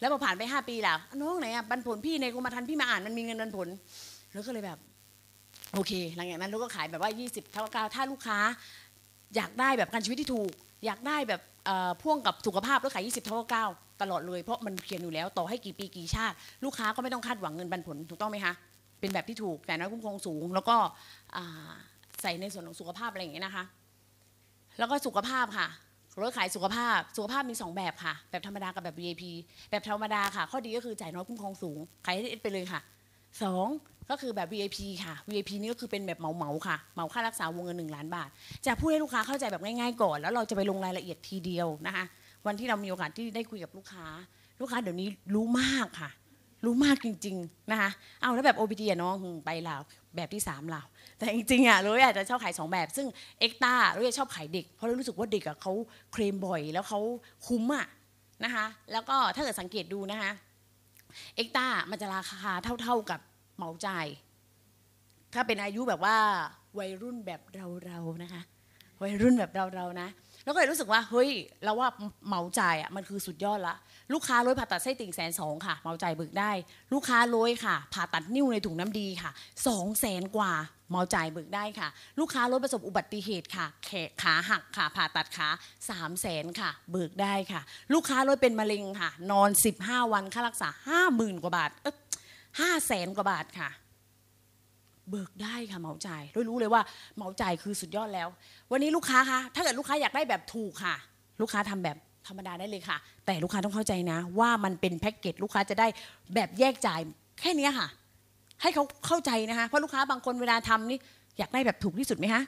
แล้วพอผ่านไป5ปีแล้วน้องไหนอะปันผลพี่ในกรมธรรม์พี่มาอ่านมันมีเงินปันผล แล้วก็เลยแบบ โอเค หลังจากนั้นเราก็ขายแบบว่า20เท่ากับถ้าลูกค้า อยากได้แบบกันชีวิตที่ถูก อยากได้แบบพ่วงกับสุขภาพแล้วขาย 20เท่ากับตลอดเลย เพราะมันเขียนอยู่แล้วต่อให้กี่ปีกี่ชาติ ลูกค้าก็ไม่ต้องคาดหวังเงินปันผลถูกต้องไหมคะ เป็นแบบที่ถูกแต่น้อยคุ้มครองสูง แล้วก็ใส่ในส่วนของสุขภาพอะไรอย่างเงี้ยนะคะ แล้วก็สุขภาพค่ะรถขายสุขภาพ สุขภาพมี 2 แบบค่ะ แบบธรรมดากับแบบ VIP แบบธรรมดาค่ะ ข้อดีก็คือจ่ายน้อยคุ้มครองสูง ขายให้เอสไปเลยค่ะสองก็คือแบบ VIP ค่ะ VIP นี่ก็คือเป็นแบบเหมาเหมาค่ะ เหมาค่ารักษาวงเงินหนึ่งล้านบาท จะพูดให้ลูกค้าเข้าใจแบบง่ายๆก่อน แล้วเราจะไปลงรายละเอียดทีเดียวนะคะ วันที่เรามีโอกาสที่ได้คุยกับลูกค้า ลูกค้าเดี๋ยวนี้รู้มากค่ะ รู้มากจริง ๆนะคะ เอาแล้วแบบ OPD อะน้องไปลาวแบบที่3ลาว แต่จริงๆอะเราอาจจะชอบขาย 2 แบบ ซึ่งเอ็กตาเราจะชอบขายเด็ก เพราะรารู้สึกว่าเด็กอะเขาเคลมบ่อยแล้วเขาคุ้มอะนะคะแล้วก็ถ้าเกิดสังเกตดูนะคะเอ็กตามันจะราคาเท่า ๆกับเหมาจ่ายถ้าเป็นอายุแบบว่าวัยรุ่นแบบเราๆนะคะ วัยรุ่นแบบเราๆนะ แล้วก็เลยรู้สึกว่าเฮ้ยเราว่าเหมาจ่ายอะมันคือสุดยอดละลูกค้าร้อยผ่าตัดไส้ติ่งแสนสองค่ะเหมาจ่ายเบิกได้ ลูกค้าร้อยค่ะ ผ่าตัดนิ้วในถุงน้ำดีค่ะสองแสนกว่า หมาจ่ายเบิกได้ค่ะ ลูกค้าร้อยประสบอุบัติเหตุค่ะแขขาหักค่ะผ่าตัดขาสามแสนค่ะ เบิกได้ค่ะ ลูกค้าร้อยเป็นมะเร็งค่ะ นอน 15 วันค่ารักษาห้าหมื่นกว่าบาทเออห้าแสนกว่าบาทค่ะ เบิกได้ค่ะเหมาจ่ายรู้เลยว่าเหมาจ่ายคือสุดยอดแล้ว วันนี้ลูกค้าคะถ้าเกิดลูกค้าอยากได้แบบถูกค่ะ ลูกค้าทำแบบธรรมดาได้เลยค่ะ แต่ลูกค้าต้องเข้าใจนะ ว่ามันเป็นแพ็กเกจลูกค้าจะได้แบบแยกจ่ายแค่นี้ค่ะ ให้เขาเข้าใจนะคะเพราะลูกค้าบางคนเวลาทำนี่อยากได้แบบถูกที่สุดไหมคะ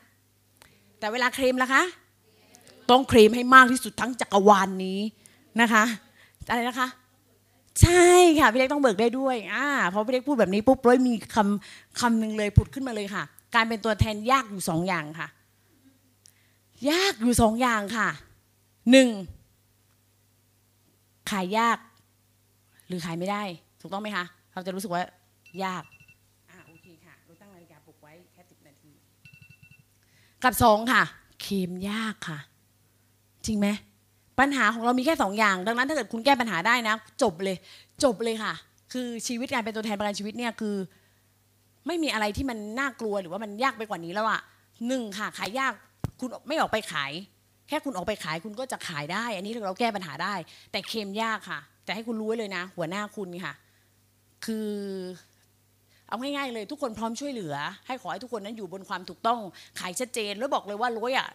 แต่เวลาเคลมล่ะคะ ต้องเคลมให้มากที่สุดทั้งจักรวาลนนี้นะคะอะไรนะคะ ใช่ค่ะพี่เล็กต้องเบิกได้ด้วยอ่าพอพี่เล็กพูดแบบนี้ปุ๊บร้อยมีคำคำหนึ่งเลยผุดขึ้นมาเลยค่ะ การเป็นตัวแทนยากอยู่สองอย่างค่ะ ยากอยู่สองอย่างค่ะหนึ่งขายยาก หรือขายไม่ได้ ถูกต้องไหมคะเราจะรู้สึกว่ายาก กับสองค่ะเคลมยากค่ะ จริงไหมปัญหาของเรามีแค่สองอย่าง ดังนั้นถ้าเกิดคุณแก้ปัญหาได้นะ จบเลย จบเลยค่ะ คือชีวิตการเป็นตัวแทนประกันชีวิตเนี่ยคือ ไม่มีอะไรที่มันน่ากลัวหรือว่ามันยากไปกว่านี้แล้วอะหนึ่งค่ะขายยากคุณไม่ออกไปขาย แค่คุณออกไปขายคุณก็จะขายได้ อันนี้เราแก้ปัญหาได้ แต่เคลมยากค่ะ แต่ให้คุณรู้ไว้เลยนะ หัวหน้าคุณค่ะ คือ เอาง่ายๆเลยทุกคนพร้อมช่วยเหลือ ให้ขอให้ทุกคนนั้นอยู่บนความถูกต้องขายชัดเจนแล้วบอกเลยว่าร้อยอะ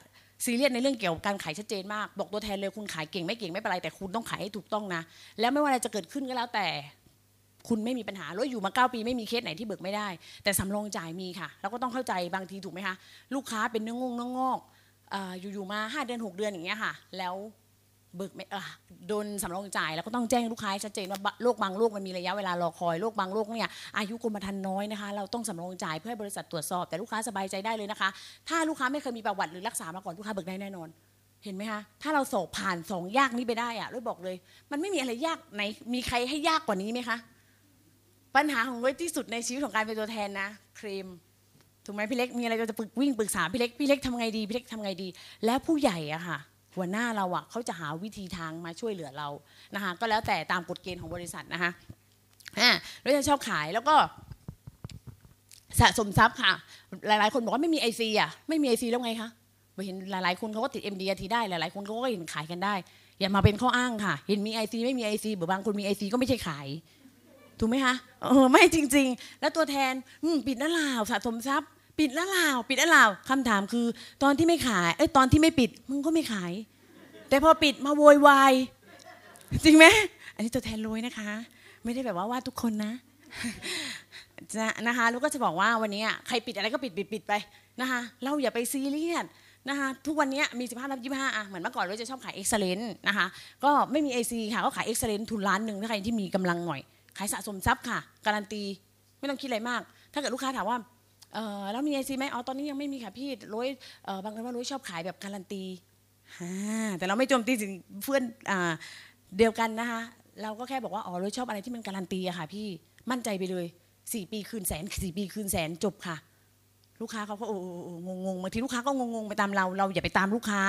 ซีเรียสในเรื่องเกี่ยวกับการขายชัดเจนมาก บอกตัวแทนเลยคุณขายเก่งไม่เก่งไม่เป็นไรแต่คุณต้องขายให้ถูกต้องนะ แล้วไม่ว่าอะไรจะเกิดขึ้นก็แล้วแต่ คุณไม่มีปัญหาแล้วอยู่มา 9 ปีไม่มีเคสไหนที่เบิกไม่ได้ แต่สำรองจ่ายมีค่ะ แล้วก็ต้องเข้าใจบางทีถูกไหมคะลูกค้าเป็นเนื้องงเนื้องอกอ่าอยู่ๆมา 5 เดือน 6 เดือนอย่างเงี้ยค่ะ แล้ว เบิกไม่อะโดนสำรองจ่ายแล้วก็ต้องแจ้งลูกค้าชัดเจนว่าโรคบางโรคมันมีระยะเวลารอคอยโรคบางโรคเนี่ยอายุกรมธรรม์น้อยนะคะเราต้องสำรองจ่ายเพื่อให้บริษัทตรวจสอบแต่ลูกค้าสบายใจได้เลยนะคะ ถ้าลูกค้าไม่เคยมีประวัติหรือรักษามาก่อนลูกค้าเบิกได้แน่นอน เห็นไหมคะถ้าเราสอบผ่านสองยากนี้ไปได้อะร้อยบอกเลย มันไม่มีอะไรยากไหนมีใครให้ยากกว่านี้ไหมคะปัญหาของร้อยที่สุดในชีวิตของการเป็นตัวแทนนะเคลมถูกไหมพี่เล็กมีอะไรจะปรึกวิ่งปรึกษาพี่เล็กพี่เล็กทำไงดีพี่เล็กทำไงดี แล้วผู้ใหญ่อะค่ะ หัวหน้าเราอะเขาจะหาวิธีทางมาช่วยเหลือเรานะคะก็แล้วแต่ตามกฎเกณฑ์ของบริษัทนะคะอ่าเราจะชอบขายแล้วก็สะสมทรัพย์ค่ะ หลายๆ คนบอกว่าไม่มีไอซีอะไม่มีไอซีแล้วไงคะเห็นหลายๆ คนเขาก็ติด MDRT ได้หลายๆ คนเขาก็เห็นขายกันได้ อย่ามาเป็นข้ออ้างค่ะ เห็นมี IC ไม่มี IC หรือบางคนมี IC ก็ไม่ใช่ขาย ถูกไหมคะเออไม่จริง ๆ แล้วตัวแทนปิดแล้วลาวสะสมทรัพย์ ปิดแล้วลาวปิดแล้วลาวคำถามคือ ตอนที่ไม่ขายเอ้ยตอนที่ไม่ปิดมึงก็ไม่ขาย แต่พอปิดมาโวยวายจริงไหมอันนี้ตัวแทนรวยนะคะ ไม่ได้แบบว่าว่าทุกคนนะจะนะคะลูกก็จะบอกว่าวันนี้อะใครปิดอะไรก็ปิดปิดปิดไปนะคะเราอย่าไปซีเรียสนะคะทุกวันนี้มี 15รับ25อะเหมือนเมื่อก่อนเราจะชอบขายเอ็กซ์เลนนะคะก็ไม่มี AC ค่ะก็ขายเอ็กซ์เลนทุนล้านหนึ่งถ้าใครที่มีกำลังหน่อย ขายสะสมทรัพย์ค่ะ การันตี ไม่ต้องคิดอะไรมาก ถ้าเกิดลูกค้าถามว่า เออแล้วมี AC ไหมอ๋อตอนนี้ยังไม่มีค่ะพี่ร้อยเออบางคนว่าร้อยชอบขายแบบการันตีแต่เราไม่โจมตีถึงเพื่อนอเดียวกันนะคะเราก็แค่บอกว่าอ๋อร้อยชอบอะไรที่มันการันตีอะค่ะ พี่มั่นใจไปเลยสี่ปีคืนแสนสี่ปีคืนแสนจบค่ะ ลูกค้าเขาก็โอ้โอ้โอ้งงงบางทีลูกค้าก็งงงไปตามเรา เราอย่าไปตามลูกค้า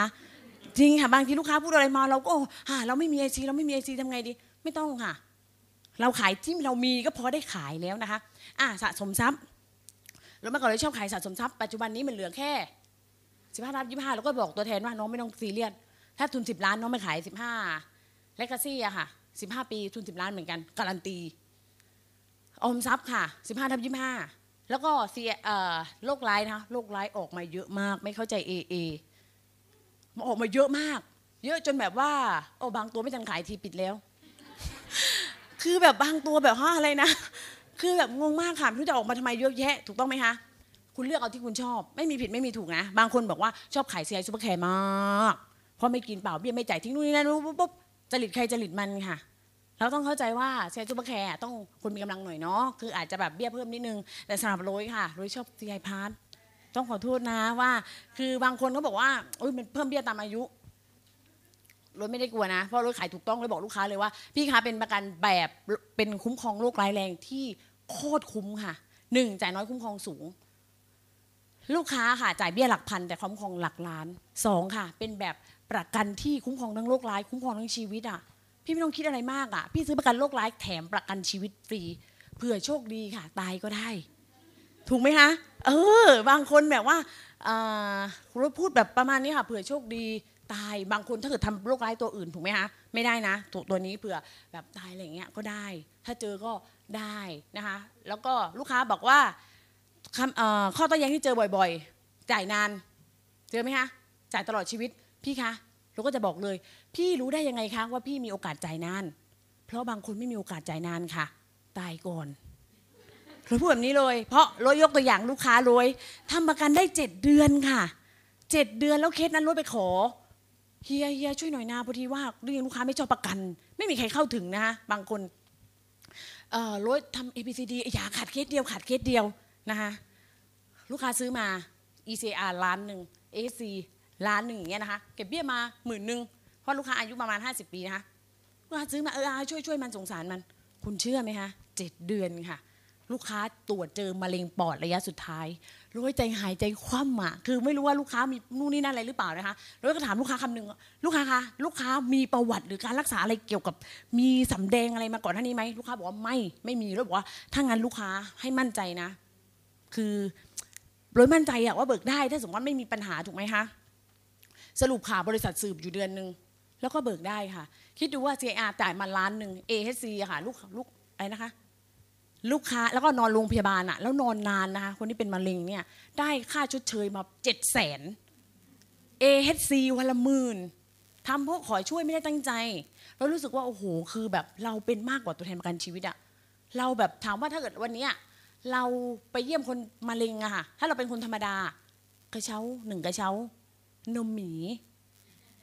จริงค่ะบางทีลูกค้าพูดอะไรมาเราก็โอ้ฮ่าเราไม่มีไอซีเราไม่มีไอซีทำไงดี ไม่ต้องค่ะ เราขายที่เรามีก็พอได้ขายแล้วนะคะ อะสะสมทรัพย์ แล้วเมื่อก่อนเราชอบขายสะสมทรัพย์ปัจจุบันนี้มันเหลือแค่สิบห้าล้านยี่ห้าเราก็บอกตัวแทนว่าน้องไม่ต้องซีเรียสถ้าทุนสิบล้านน้องไม่ขายสิบห้าเลกาซี่อะค่ะสิบห้าปีทุนสิบล้านเหมือนกัน การันตีออมทรัพย์ค่ะสิบห้าทับยี่ห้าแล้วก็เสียโรคร้ายนะโรคร้ายออกมาเยอะมาก ไม่เข้าใจเอเอมันออกมาเยอะมาก เยอะจนแบบว่าโอ้บางตัวไม่ทันขายทีปิดแล้ว คือแบบบางตัวแบบฮะอะไรนะ คือแบบงงมากค่ะไม่รู้จะออกมาทำไมเยอะแยะถูกต้องไหมคะคุณเลือกเอาที่คุณชอบ ไม่มีผิดไม่มีถูกนะ บางคนบอกว่าชอบขาย CI SuperCare มากเพราะไม่กินเปล่าเบี้ยไม่จ่ายทิ้งนู่นนี่นั่นปุ๊บปุ๊บจริตใครจริตมันค่ะเราต้องเข้าใจว่า CI SuperCare ต้องคนมีกำลังหน่อยเนาะคืออาจจะแบบเบี้ยเพิ่มนิดนึง แต่สำหรับโรยค่ะโรยชอบ CI Plus ต้องขอโทษนะว่า คือบางคนเขาบอกว่าอุ้ยมันเพิ่มเบี้ยตามอายุรถไม่ได้กลัวนะ เพราะรถขายถูกต้องเลยบอกลูกค้าเลยว่า พี่คะเป็นประกันแบบเป็นคุ้มครองโรคร้ายแรงที่ โคตรคุ้มค่ะหนึ่งจ่ายน้อยคุ้มครองสูง ลูกค้าค่ะจ่ายเบี้ยหลักพันแต่คุ้มครองหลักล้านสองค่ะ เป็นแบบประกันที่คุ้มครองทั้งโรคร้ายคุ้มครองทั้งชีวิตอะพี่ไม่ต้องคิดอะไรมากอะ พี่ซื้อประกันโรคร้ายแถมประกันชีวิตฟรีเผื่อโชคดีค่ะ ตายก็ได้ ถูกไหมคะเออบางคนแบบว่าอ่าคุณพูดแบบประมาณนี้ค่ะ เผื่อโชคดี ตายบางคนถ้าเกิดทำโรคร้ายตัวอื่นถูกไหมคะไม่ได้นะตัวตัวนี้เผื่อแบบตายอะไรเงี้ยก็ได้ ถ้าเจอก็ได้นะคะแล้วก็ลูกค้าบอกว่าข้อต้แย้งที่เจอบ่อยๆ จ่ายนาน เจอไหมคะจ่ายตลอดชีวิตพี่คะเราก็จะบอกเลย พี่รู้ได้ยังไงคะว่าพี่มีโอกาสจ่ายนาน เพราะบางคนไม่มีโอกาสจ่ายนานค่ะ ตายก่อนเราพูดแบบนี้เลย เพราะรถยกตัวอย่างลูกค้าเลยทำประกันได้เจ็ดเดือนค่ะเจ็ดเดือนแล้วเคสนั้นรถไปขอ เฮียเฮียช่วยหน่อยนะพอดีว่าเรื่องลูกค้าไม่ชอบประกัน ไม่มีใครเข้าถึงนะคะบางคนรถทำ ABCD อย่าขาดเคสเดียวขาดเคสเดียวนะคะลูกค้าซื้อมา ECR ล้านหนึ่ง AC ล้านหนึ่งอย่างเงี้ยนะคะเก็บเบี้ยมาหมื่นหนึ่งเพราะลูกค้าอายุประมาณ 50 ปีนะคะลูกค้าซื้อมาเออช่วยช่วยมันสงสารมัน คุณเชื่อไหมคะเจ็ดเดือนค่ะ ลูกค้าตรวจเจอมะเร็งปอดระยะสุดท้าย ร้อยใจหายใจคว่ำอะคือไม่รู้ว่าลูกค้ามีนู่นนี่นั่นอะไรหรือเปล่านะคะร้อยก็ถามลูกค้าคำหนึ่งลูกค้าคะลูกค้ามีประวัติหรือการรักษาอะไรเกี่ยวกับ มีสำแดงอะไรมาก่อนหน้านี้ไหมลูกค้าบอกว่าไม่ไม่มีแล้วบอกว่าถ้างั้นลูกค้าให้มั่นใจนะ คือร้อยมั่นใจอะว่าเบิกได้ ถ้าสมมติว่าไม่มีปัญหาถูกไหมคะสรุปค่ะบริษัทสืบอยู่เดือนหนึ่งแล้วก็เบิกได้ค่ะ คิดดูว่า JR จ่ายมาล้านหนึ่ง AHC อะค่ะ ลูกลูกอะไรนะคะ ลูกค้าแล้วก็นอนโรงพยาบาลอะแล้วนอนนานนะคะคนที่เป็นมะเร็งเนี่ยได้ค่าชดเชยมาเจ็ดแสน AHC วันละหมื่นทำเพราะขอช่วยไม่ได้ตั้งใจ เรารู้สึกว่าโอ้โหคือแบบเราเป็นมากกว่าตัวแทนประกันชีวิตอะเราแบบถามว่าถ้าเกิดวันนี้เราไปเยี่ยมคนมะเร็งอะค่ะถ้าเราเป็นคนธรรมดากระเช้าหนึ่งกระเช้านมหมี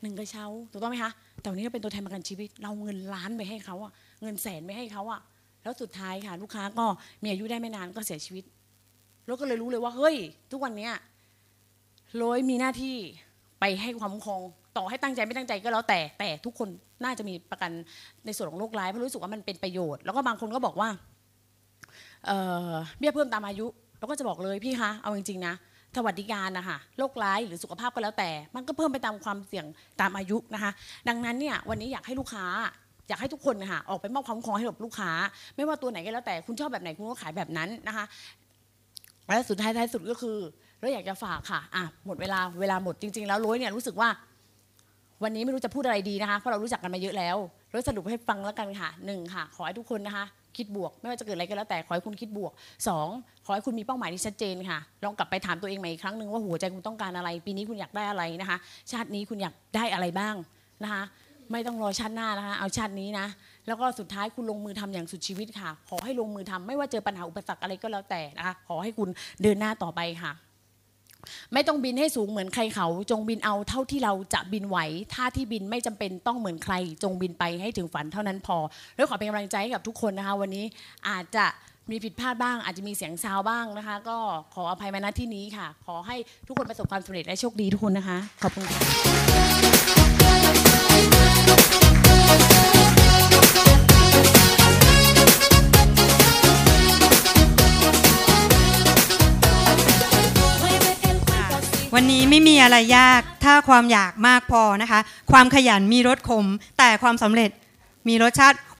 หนึ่งกระเช้าถูกต้องไหมคะแต่วันนี้เราเป็นตัวแทนประกันชีวิต เราเงินล้านไปให้เขาอะเงินแสนไปให้เขาอะ แล้วสุดท้ายค่ะ ลูกค้าก็มีอายุได้ไม่นานก็เสียชีวิตเราก็เลยรู้เลยว่าเฮ้ย ทุกวันเนี้ยโรยมีหน้าที่ไปให้ความคุ้มครองต่อให้ตั้งใจไม่ตั้งใจก็แล้วแต่แต่ทุกคนน่าจะมีประกันในส่วนของโรคร้ายเพราะรู้สึกว่ามันเป็นประโยชน์ แล้วก็บางคนก็บอกว่าเอ่อเบี้ยเพิ่มตามอายุเราก็จะบอกเลยพี่คะเอาจริงๆนะสวัสดิการนะคะโรคร้ายหรือสุขภาพก็แล้วแต่ มันก็เพิ่มไปตามความเสี่ยงตามอายุนะคะ ดังนั้นเนี่ยวันนี้อยากให้ลูกค้า อยากให้ทุกคนนะคะออกไปมอบความคุ้มครองให้กับลูกค้า ไม่ว่าตัวไหนก็แล้วแต่คุณชอบแบบไหนคุณก็ขายแบบนั้นนะคะและสุดท้ายท้ายสุดก็คือเราอยากจะฝากค่ะอะหมดเวลาเวลาหมดจริง ๆ แล้วโรยเนี่ยรู้สึกว่า วันนี้ไม่รู้จะพูดอะไรดีนะคะเพราะเรารู้จักกันมาเยอะแล้วเราสรุปให้ฟังแล้วกันค่ะหนึ่งค่ะ ขอให้ทุกคนนะคะคิดบวก ไม่ว่าจะเกิดอะไรก็แล้วแต่ขอให้คุณคิดบวกสองขอให้คุณมีเป้าหมายที่ชัดเจนค่ะ ลองกลับไปถามตัวเองใหม่อีกครั้งหนึ่งว่าหัวใจคุณต้องการอะไร ปีนี้คุณอยากได้อะไรนะคะ ชาตินี้คุณอยากได้อะไรบ้างนะคะ ไม่ต้องรอชาติหน้านะคะ เอาชาตินี้นะ แล้วก็สุดท้ายคุณลงมือทำอย่างสุดชีวิตค่ะ ขอให้ลงมือทำไม่ว่าเจอปัญหาอุปสรรคอะไรก็แล้วแต่นะคะ ขอให้คุณเดินหน้าต่อไปค่ะ ไม่ต้องบินให้สูงเหมือนใครเขา จงบินเอาเท่าที่เราจะบินไหวท่าที่บินไม่จำเป็นต้องเหมือนใคร จงบินไปให้ถึงฝันเท่านั้นพอ แล้วขอเป็นกำลังใจให้กับทุกคนนะคะ วันนี้อาจจะมีผิดพลาดบ้าง อาจจะมีเสียงซาวบ้างนะคะ ก็ขออภัยมาณที่นี้ค่ะ ขอให้ทุกคนประสบความสำเร็จและโชคดีทุกคนนะคะ ขอบคุณค่ะ วันนี้ไม่มีอะไรยากถ้าความอยากมากพอนะคะ ความขยันมีรสขม แต่ความสำเร็จมีรสชาติ